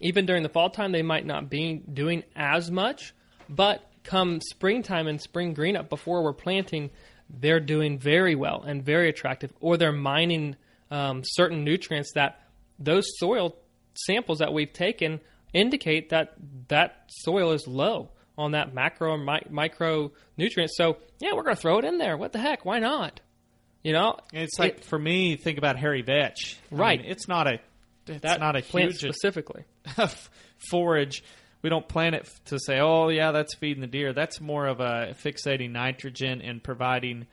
even during the fall time, they might not be doing as much, but come springtime and spring green up before we're planting, they're doing very well and very attractive, or they're mining um, certain nutrients that those soil samples that we've taken indicate that that soil is low on that macro and mi- micro nutrients. So yeah, we're going to throw it in there. What the heck? Why not? You know, It's like It- for me, think about hairy vetch. I Right. mean, it's not a it's that not a plant huge specifically. Forage. We don't plant it to say, "Oh, yeah, that's feeding the deer." That's more of a fixating nitrogen and providing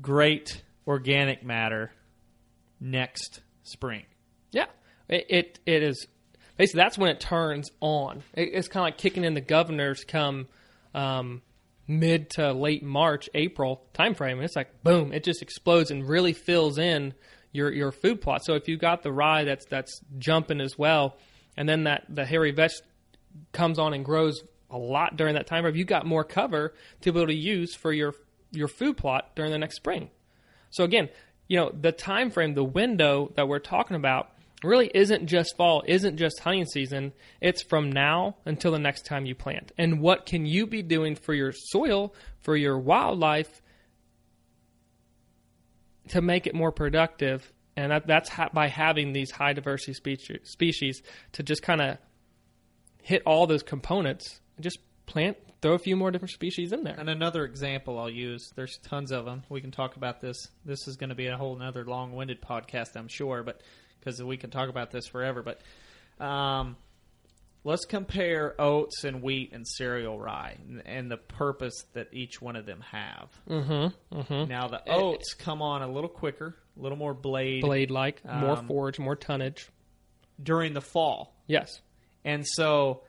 great organic matter next spring. Yeah, it it, it is basically that's when it turns on. It, it's kind of like kicking in the governors come um, mid to late March, April timeframe, and it's like boom, it just explodes and really fills in your your food plot. So if you've got the rye that's that's jumping as well, and then that the hairy vetch comes on and grows a lot during that time frame, you got more cover to be able to use for your your food plot during the next spring. So again, you know, the time frame, the window that we're talking about really isn't just fall, isn't just hunting season. It's from now until the next time you plant. And what can you be doing for your soil, for your wildlife to make it more productive? And that, that's ha- by having these high diversity species, species to just kind of hit all those components and just plant throw a few more different species in there. And another example I'll use. There's tons of them. We can talk about this. This is going to be a whole another long-winded podcast, I'm sure, but because we can talk about this forever. But um, let's compare oats and wheat and cereal rye and, and, the purpose that each one of them have. Mm-hmm, mm-hmm. Now the oats come on a little quicker, a little more blade, blade-like, Um, more forage, more tonnage. during the fall, Yes. and so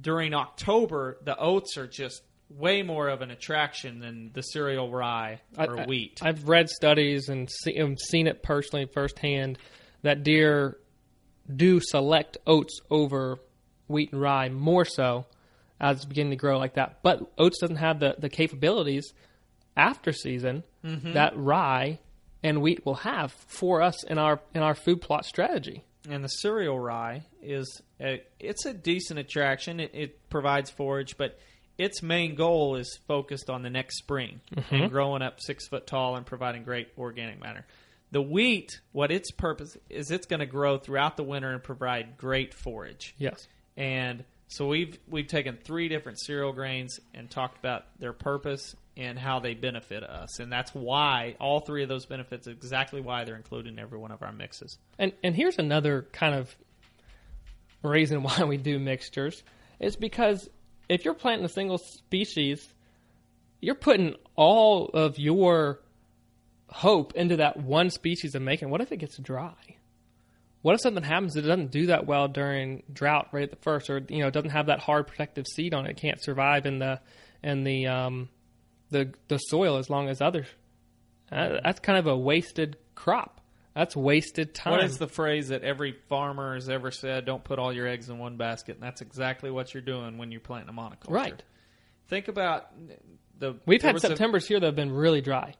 during October the oats are just way more of an attraction than the cereal rye or I- I- wheat. I've read studies and see, seen it personally firsthand that deer do select oats over wheat and rye more so as it's beginning to grow like that. But oats doesn't have the, the capabilities after season Mm-hmm. that rye and wheat will have for us in our in our food plot strategy. and the cereal rye is a, it's a decent attraction. It, it provides forage, but its main goal is focused on the next spring mm-hmm. and growing up six foot tall and providing great organic matter. The wheat, what its purpose is, it's going to grow throughout the winter and provide great forage. Yes. And so we've we've taken three different cereal grains and talked about their purpose and how they benefit us, and that's why all three of those benefits exactly why they're included in every one of our mixes. And and here's another kind of reason why we do mixtures is because if you're planting a single species, you're putting all of your hope into that one species of making. What if it gets dry? What if something happens that it doesn't do that well during drought right at the first, or you know, doesn't have that hard protective seed on it can't survive in the in the um, the the soil as long as others. Uh, that's kind of a wasted crop. That's wasted time. What is the phrase that every farmer has ever said? Don't put all your eggs in one basket, and that's exactly what you're doing when you're planting a monoculture. Right. Think about the. We've had was a- Septembers here that have been really dry.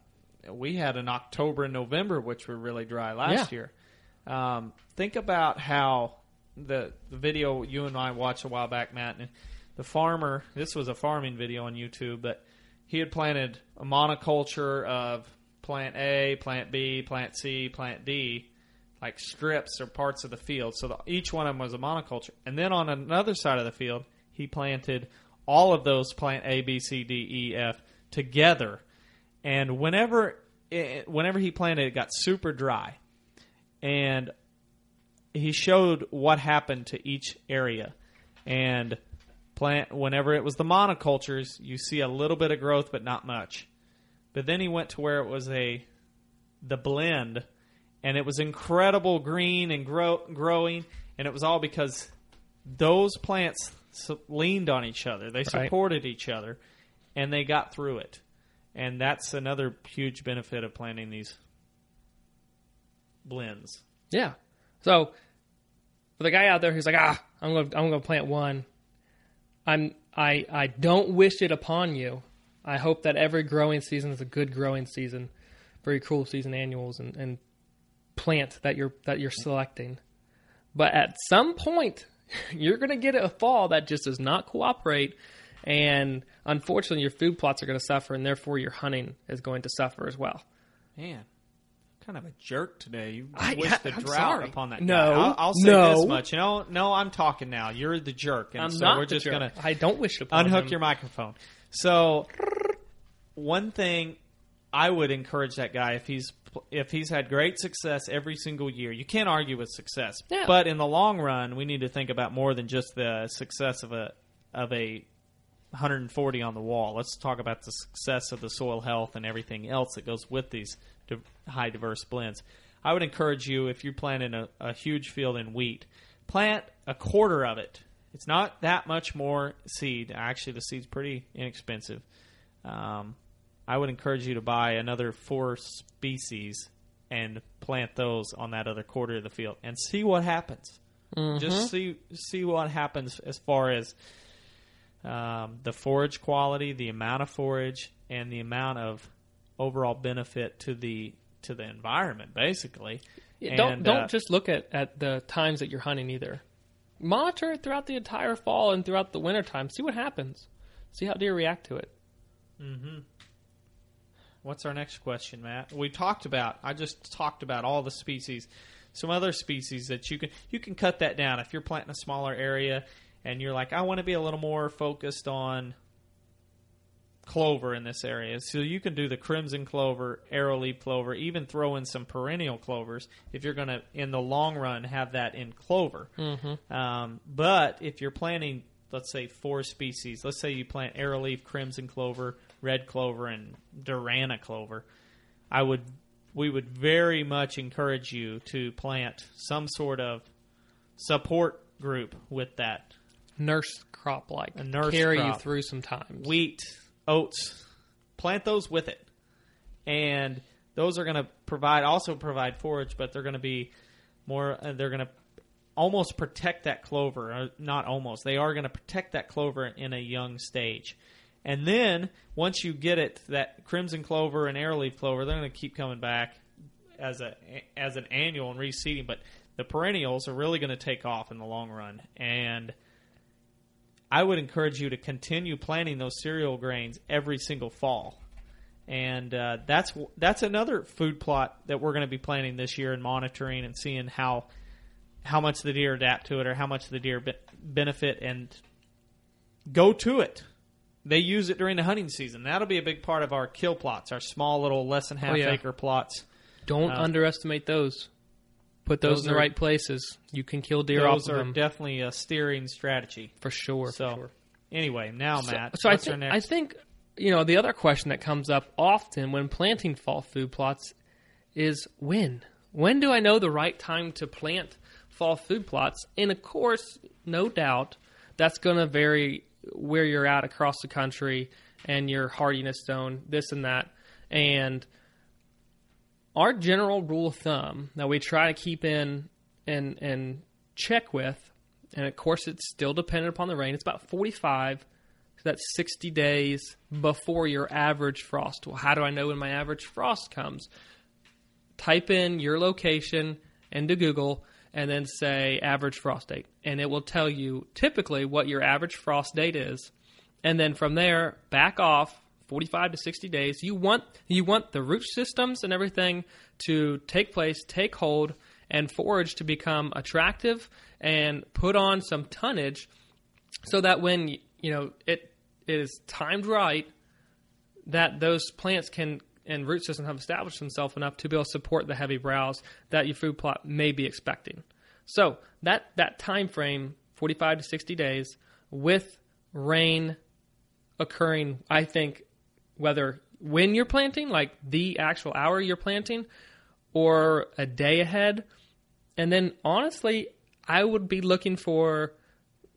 we had an October and November, which were really dry last Yeah. year. Um, think about how the the video you and I watched a while back, Matt, and the farmer. This was a farming video on YouTube, but he had planted a monoculture of plant A, plant B, plant C, plant D, like strips or parts of the field. So the, each one of them was a monoculture, and then on another side of the field, he planted all of those plant A, B, C, D, E, F together. And whenever it, whenever he planted, it got super dry, and he showed what happened to each area, and plant whenever it was the monocultures, you see a little bit of growth, but not much. But then he went to where it was a the blend, and it was incredible green and grow, growing, and it was all because those plants leaned on each other, they supported each other, and they got through it. And that's another huge benefit of planting these blends. Yeah. So for the guy out there who's like, ah, I'm going, to I'm going to plant one. I'm, I, I don't wish it upon you. I hope that every growing season is a good growing season for your cool season annuals and, and plant that you're that you're selecting. But at some point, you're going to get a fall that just does not cooperate, and unfortunately, your food plots are going to suffer, and therefore your hunting is going to suffer as well. Man, kind of a jerk today. You I- wish the I'm drought sorry. upon that. No, guy. I'll, I'll say no. this much. You know, no, I'm talking now. You're the jerk, and I'm so we're just jerk. gonna I don't wish upon unhook him. your microphone. So, one thing I would encourage that guy if he's if he's had great success every single year, you can't argue with success. Yeah. But in the long run, we need to think about more than just the success of a of a 140 on the wall. Let's talk about the success of the soil health and everything else that goes with these high diverse blends. I would encourage you if you're planting a, a huge field in wheat, plant a quarter of it It's not that much more seed. Actually, the seed's pretty inexpensive. Um, I would encourage you to buy another four species and plant those on that other quarter of the field and see what happens. Just see see what happens as far as um, the forage quality, the amount of forage, and the amount of overall benefit to the to the environment, basically. Yeah, don't And, don't uh, just look at, at the times that you're hunting either. Monitor it throughout the entire fall and throughout the winter time. See what happens. See how deer react to it. Mm-hmm. What's our next question, Matt? We talked about. I just talked about all the species. Some other species that you can you can cut that down if you're planting a smaller area and you're like, I want to be a little more focused on clover in this area. So you can do the crimson clover, arrowleaf clover, even throw in some perennial clovers if you're going to, in the long run, have that in clover. Mm-hmm. Um, but if you're planting, let's say, four species, let's say you plant arrowleaf, crimson clover, red clover, and Durana clover, I would, we would very much encourage you to plant some sort of support group with that Nurse crop like. A nurse Carry you through some times. wheat, oats, plant those with it, and those are going to provide also provide forage, but they're going to be more. Uh, they're going to almost protect that clover. Not almost. They are going to protect that clover in a young stage. And then once you get it, that crimson clover and arrowleaf clover, they're going to keep coming back as a as an annual and reseeding. But the perennials are really going to take off in the long run, and I would encourage you to continue planting those cereal grains every single fall. And uh, that's that's another food plot that we're going to be planting this year and monitoring and seeing how how much the deer adapt to it or how much the deer be- benefit and go to it. They use it during the hunting season. That'll be a big part of our kill plots, our small little less than half yeah. acre plots. Don't Uh, underestimate those. Put those, those in the are- right places. You can kill deer off of are them definitely a steering strategy. for sure. for So, sure. anyway, now Matt, So I think I think you know the other question that comes up often when planting fall food plots is when. When do I know the right time to plant fall food plots? And of course, no doubt, that's going to vary where you're at across the country and your hardiness zone, this and that. And our general rule of thumb that we try to keep in and and check with, and of course it's still dependent upon the rain. It's about 45 so that's 60 days before your average frost. Well, how do I know when my average frost comes? Type in your location into Google and then say average frost date, and it will tell you typically what your average frost date is. And then from there, back off 45 to 60 days. You want you want the root systems and everything to take place, take hold, and forage to become attractive and put on some tonnage so that when you know it is timed right that those plants can and root systems have established themselves enough to be able to support the heavy browse that your food plot may be expecting. So that that time frame, 45 to 60 days, with rain occurring, I think, whether when you're planting, like the actual hour you're planting, or a day ahead, and then honestly, I would be looking for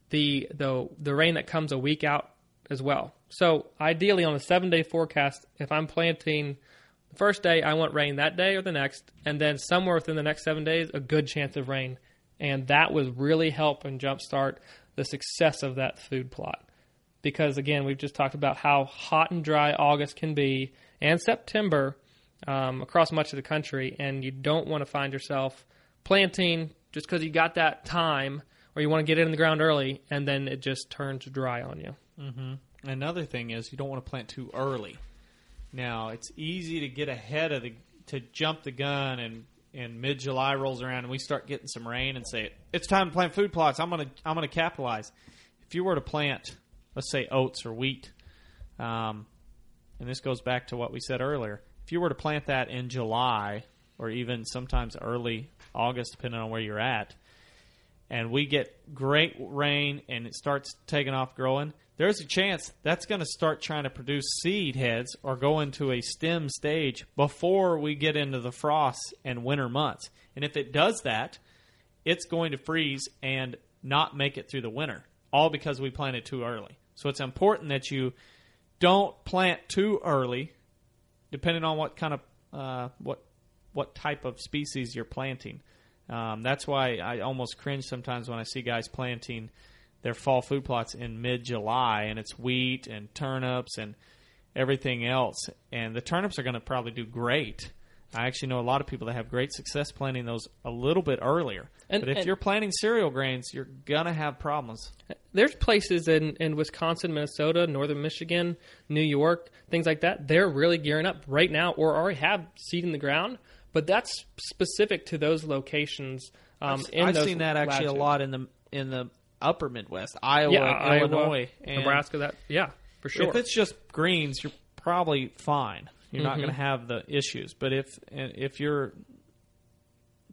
the the the rain that comes a week out as well. So ideally, on a seven day forecast, if I'm planting the first day, I want rain that day or the next, and then somewhere within the next seven days, a good chance of rain, and that would really help and jumpstart the success of that food plot. Because again, we've just talked about how hot and dry August can be, and September um, across much of the country, and you don't want to find yourself planting just because you got that time or you want to get it in the ground early and then it just turns dry on you. Another thing is you don't want to plant too early. Now it's easy to get ahead of the to jump the gun and and mid July rolls around and we start getting some rain and say it's time to plant food plots. I'm gonna I'm gonna capitalize. If you were to plant, let's say oats or wheat, um, and this goes back to what we said earlier. If you were to plant that in July or even sometimes early August, depending on where you're at, and we get great rain and it starts taking off growing, there's a chance that's going to start trying to produce seed heads or go into a stem stage before we get into the frost and winter months. And if it does that, it's going to freeze and not make it through the winter. all because we planted too early. So it's important that you don't plant too early, depending on what kind of uh, what what type of species you're planting. Um, that's why I almost cringe sometimes when I see guys planting their fall food plots in mid July and it's wheat and turnips and everything else. And the turnips are going to probably do great. I actually know a lot of people that have great success planting those a little bit earlier. And- but if and- you're planting cereal grains, you're going to have problems. There's places in, in Wisconsin, Minnesota, northern Michigan, New York, things like that. They're really gearing up right now or already have seed in the ground, but that's specific to those locations. Um, in I've those seen that actually latitudes. a lot in the in the upper Midwest, Iowa, Yeah, Iowa, Illinois, and Nebraska. That yeah, for sure. If it's just greens, you're probably fine. You're not Mm-hmm. going to have the issues. But if if you're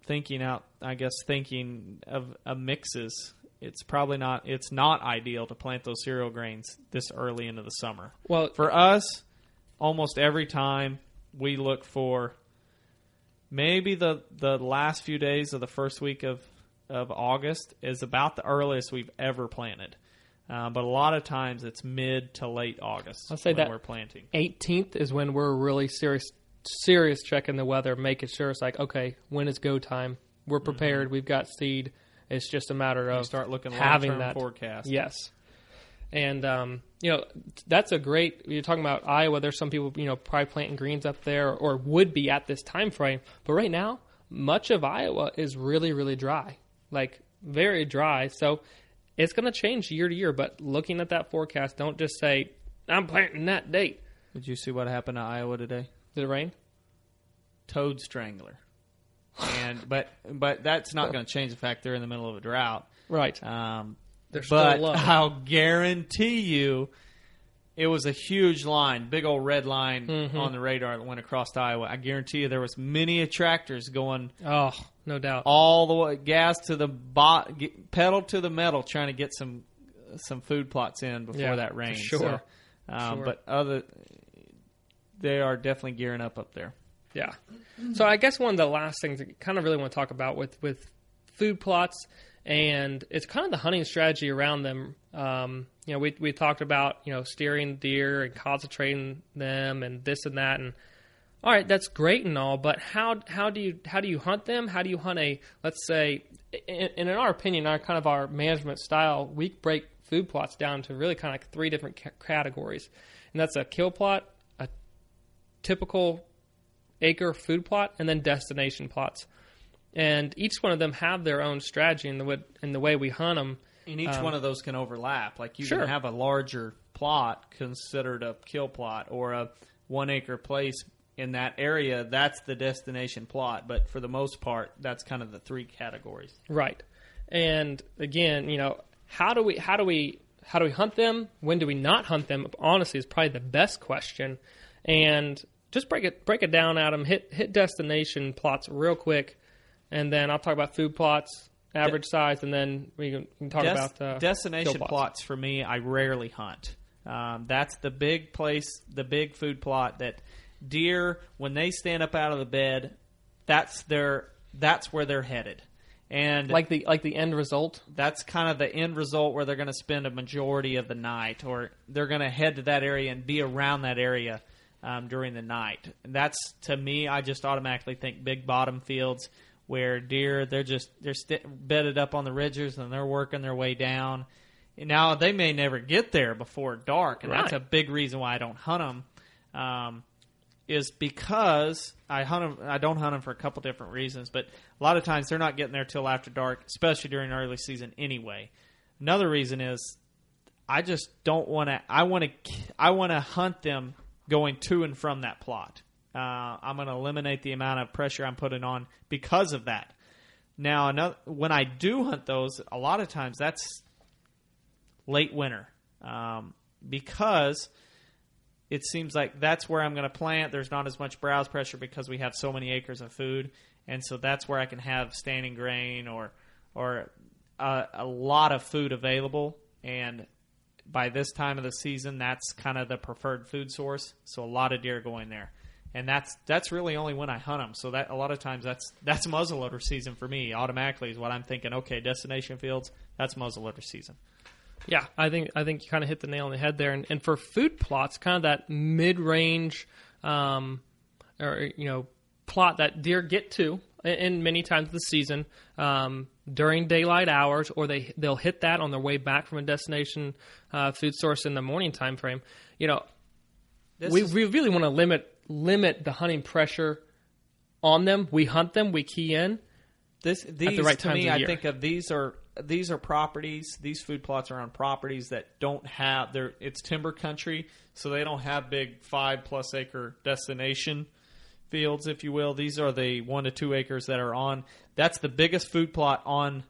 thinking out, I guess thinking of, of mixes, it's probably not. It's not ideal to plant those cereal grains this early into the summer. well, For us, almost every time we look for maybe the the last few days of the first week of of August is about the earliest we've ever planted. Uh, but a lot of times it's mid to late August. I'll say when that- we're planting. 18th is when we're really serious serious checking the weather, making sure it's like okay, when is go time? We're prepared. We've got seed. It's just a matter of Mm-hmm. start looking having that forecast. Yes, and um, you know that's a great. You're talking about Iowa. There's some people you know probably planting greens up there or would be at this time frame, but right now much of Iowa is really really dry, like very dry. So it's going to change year to year. But looking at that forecast, don't just say I'm planting that date. Did you see what happened to Iowa today? Did it rain? Toad strangler. And but but that's not going to change the fact they're in the middle of a drought. Right. Um, They're still but low. I'll guarantee you, it was a huge line, big old red line Mm-hmm. on the radar that went across Iowa. I guarantee you, there was many tractors going Oh, no doubt. all the way, gas to the bot, pedal to the metal, trying to get some some food plots in before Yeah, that rain. sure. So, um, Sure. But other, they are definitely gearing up up there. Yeah. So I guess one of the last things I kind of really want to talk about with with food plots and it's kind of the hunting strategy around them. Um, you know, we we talked about you know steering deer and concentrating them and this and that and all right, that's great and all, but how how do you how do you hunt them? How do you hunt a let's say, and in our opinion, our kind of our management style, we break food plots down to really kind of like three different ca- categories, and that's a kill plot, a typical acre food plot, and then destination plots. And each one of them have their own strategy in the way, in the way we hunt them. And each one of those can overlap. Like you Um, Sure. can have a larger plot considered a kill plot or a one acre place in that area. That's the destination plot. But for the most part, that's kind of the three categories. Right. And again, you know, how do we how do we how do we hunt them? When do we not hunt them? Honestly, is probably the best question. And just break it break it down, Adam. Hit hit destination plots real quick, and then I'll talk about food plots, average size, and then we can, we can talk Des- about uh, destination kill plots. for me. I rarely hunt. Um, that's the big place, the big food plot that deer when they stand up out of the bed. That's their. That's where they're headed. And Like the like the end result. that's kind of the end result where they're going to spend a majority of the night, or they're going to head to that area and be around that area um, during the night. And that's to me, I just automatically think big bottom fields where deer they're just they're st- bedded up on the ridges and they're working their way down. Now they may never get there before dark, and that's a big reason why I don't hunt them. Um, is because I hunt them. I don't hunt them for a couple different reasons, but a lot of times they're not getting there till after dark, especially during early season anyway. Another reason is I just don't want to. I want to. I want to hunt them going to and from that plot. Uh, I'm going to eliminate the amount of pressure I'm putting on because of that. Now, another, when I do hunt those, a lot of times that's late winter um, because it seems like that's where I'm going to plant. There's not as much browse pressure because we have so many acres of food, and so that's where I can have standing grain or or a, a lot of food available. And by this time of the season, that's kind of the preferred food source. So a lot of deer going there, and that's that's really only when I hunt them. So that a lot of times that's that's muzzleloader season for me. Automatically is what I'm thinking. Okay, destination fields, that's muzzleloader season. Yeah, I think I think you kind of hit the nail on the head there. And, and for food plots, kind of that mid range, um, or you know, plot that deer get to in many times of the season um, during daylight hours, or they they'll hit that on their way back from a destination uh, food source in the morning time frame. You know, This we is- we really want to limit limit the hunting pressure on them. We hunt them, we key in. This these right to me, I think of these are these are properties. These food plots are on properties that don't have their. It's timber country, so they don't have big five plus acre destination fields, if you will. These are the one to two acres that are on. That's the biggest food plot on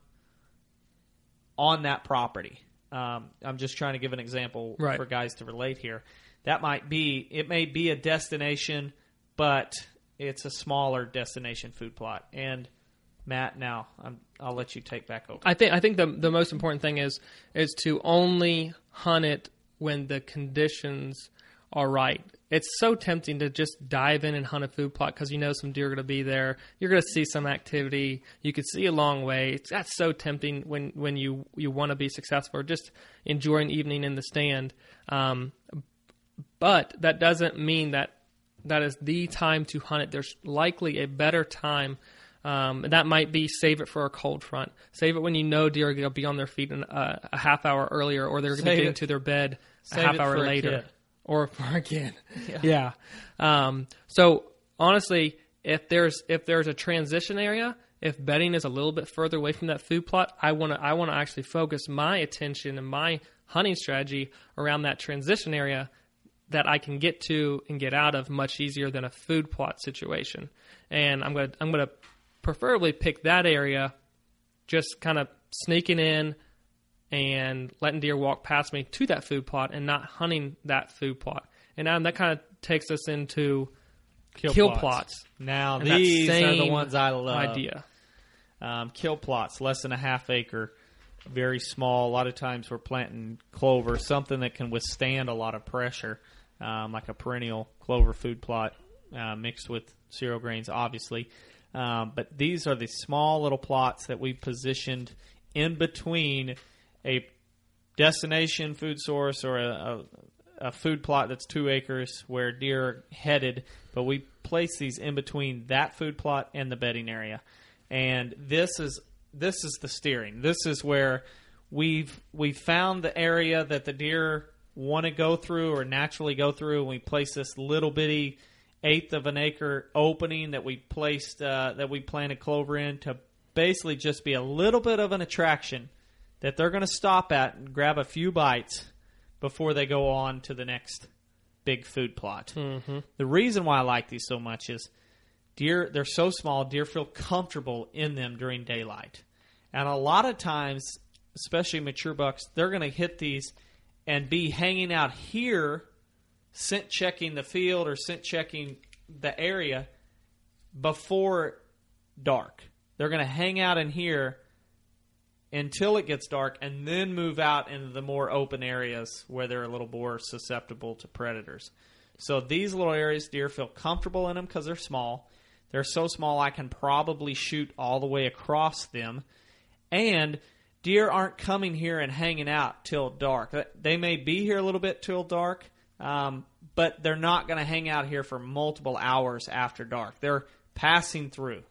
on that property. Um, I'm just trying to give an example Right. for guys to relate here. That might be it may be a destination, but it's a smaller destination food plot. And Matt, now I'm, I'll let you take back over. I think I think the the most important thing is is to only hunt it when the conditions are right. It's so tempting to just dive in and hunt a food plot because you know some deer are going to be there. You're going to see some activity. You could see a long way. It's, that's so tempting when when you you want to be successful or just enjoy an evening in the stand. Um, but that doesn't mean that that is the time to hunt it. There's likely a better time. Um, and that might be save it for a cold front. Save it when you know deer are going to be on their feet in, uh, a half hour earlier, or they're going to get into their bed a save half hour later, or for a kid. Yeah. Um, so honestly, if there's if there's a transition area, if bedding is a little bit further away from that food plot, I want to I want to actually focus my attention and my hunting strategy around that transition area that I can get to and get out of much easier than a food plot situation. And I'm gonna I'm gonna preferably pick that area, just kind of sneaking in and letting deer walk past me to that food plot and not hunting that food plot. And um, that kind of takes us into kill, plots. Now And these are the ones I love. idea. Um, kill plots, less than a half acre, very small. A lot of times we're planting clover, something that can withstand a lot of pressure, um, like a perennial clover food plot uh, mixed with cereal grains, obviously. Um, but these are the small little plots that we positioned in between a destination food source or a, a, a food plot that's two acres where deer are headed, but we place these in between that food plot and the bedding area. And this is this is the steering. This is where we've we found the area that the deer want to go through or naturally go through, and we place this little bitty eighth of an acre opening that we placed uh, that we planted clover in to basically just be a little bit of an attraction that they're going to stop at and grab a few bites before they go on to the next big food plot. Mm-hmm. The reason why I like these so much is deer they're so small deer feel comfortable in them during daylight and a lot of times especially mature bucks they're going to hit these and be hanging out here scent checking the field or scent checking the area before dark they're going to hang out in here until it gets dark and then move out into the more open areas where they're a little more susceptible to predators. So these little areas, deer feel comfortable in them because they're small. They're so small I can probably shoot all the way across them. And deer aren't coming here and hanging out till dark. They may be here a little bit till dark, um, but they're not going to hang out here for multiple hours after dark. They're passing through.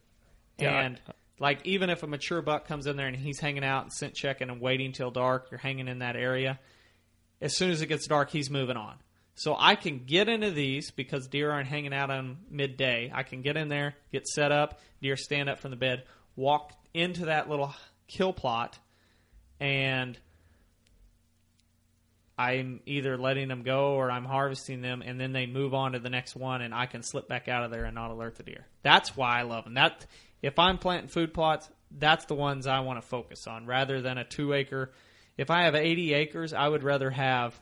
Yeah. And like even if a mature buck comes in there and he's hanging out and scent checking and waiting till dark, you're hanging in that area. As soon as it gets dark, he's moving on. So I can get into these because deer aren't hanging out on midday. I can get in there, get set up, deer stand up from the bed, walk into that little kill plot, and I'm either letting them go or I'm harvesting them, and then they move on to the next one, and I can slip back out of there and not alert the deer. That's why I love them. That if I'm planting food plots, that's the ones I want to focus on rather than a two acre. If I have 80 acres, I would rather have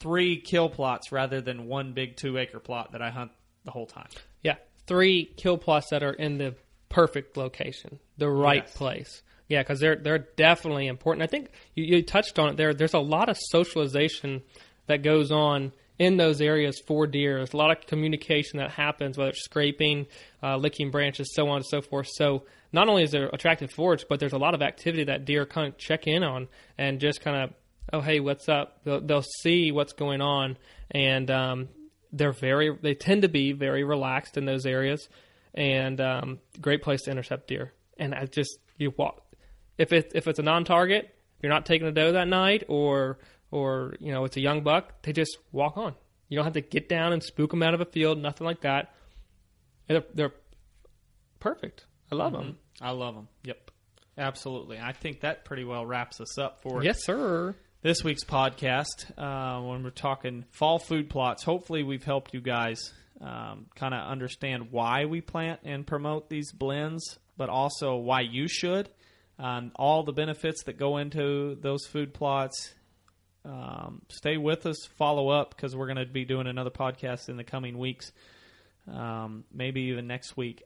three kill plots rather than one big two acre plot that I hunt the whole time. Yeah, three kill plots that are in the perfect location, the right Yes. place. Yeah, because they're they're definitely important. I think you, you touched on it there. There's a lot of socialization that goes on in those areas for deer. There's a lot of communication that happens, whether it's scraping, uh, licking branches, so on and so forth. So not only is there attractive forage, but there's a lot of activity that deer kind of check in on and just kind of, oh hey, what's up? They'll, they'll see what's going on, and um, they're very they tend to be very relaxed in those areas, and um, great place to intercept deer. And I just you walk if it if it's a non-target, if you're not taking a doe that night, or or you know it's a young buck, they just walk on. You don't have to get down and spook them out of a field, nothing like that. They're, they're perfect. I love them. I love them. Yep, absolutely. I think that pretty well wraps us up for Yes, sir. this week's podcast uh, when we're talking fall food plots. Hopefully, we've helped you guys um, kind of understand why we plant and promote these blends, but also why you should. Um, all the benefits that go into those food plots. Um, stay with us, follow up because we're going to be doing another podcast in the coming weeks, um, maybe even next week,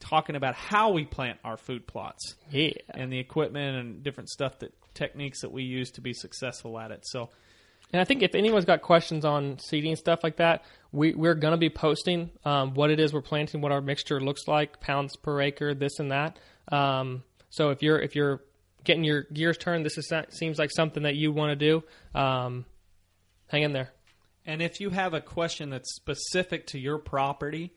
talking about how we plant our food plots Yeah. and the equipment and different stuff that techniques that we use to be successful at it. So And I think if anyone's got questions on seeding and stuff like that, we, we're going to be posting um, what it is we're planting, what our mixture looks like, pounds per acre, this and that. Um, so if you're if you're getting your gears turned, this is, seems like something that you want to do. Um, hang in there. And if you have a question that's specific to your property,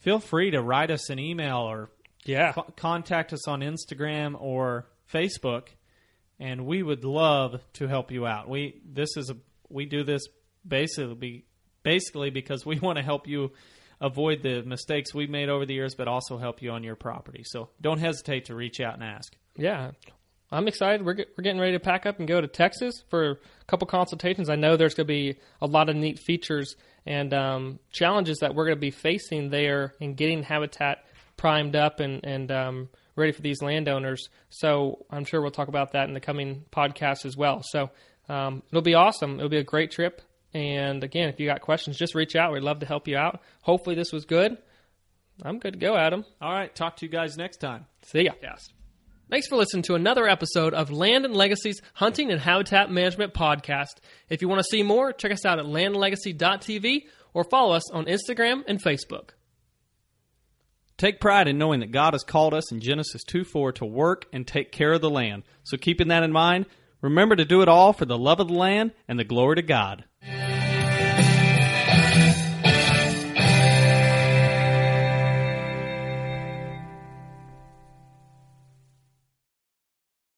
feel free to write us an email or Yeah. co- contact us on Instagram or Facebook, and we would love to help you out. We this is a we do this basically basically because we want to help you avoid the mistakes we've made over the years, but also help you on your property. So don't hesitate to reach out and ask. Yeah. I'm excited. We're, get, we're getting ready to pack up and go to Texas for a couple consultations. I know there's going to be a lot of neat features and um, challenges that we're going to be facing there in getting habitat primed up and, and um, ready for these landowners. So I'm sure we'll talk about that in the coming podcast as well. So um, it'll be awesome. It'll be a great trip. And again, if you got questions, just reach out. We'd love to help you out. Hopefully, this was good. I'm good to go, Adam. All right, talk to you guys next time. See ya. Thanks for listening to another episode of Land and Legacy's Hunting and Habitat Management Podcast. If you want to see more, check us out at landlegacy.tv or follow us on Instagram and Facebook. Take pride in knowing that God has called us in Genesis 2 4 to work and take care of the land. So, keeping that in mind, remember to do it all for the love of the land and the glory to God.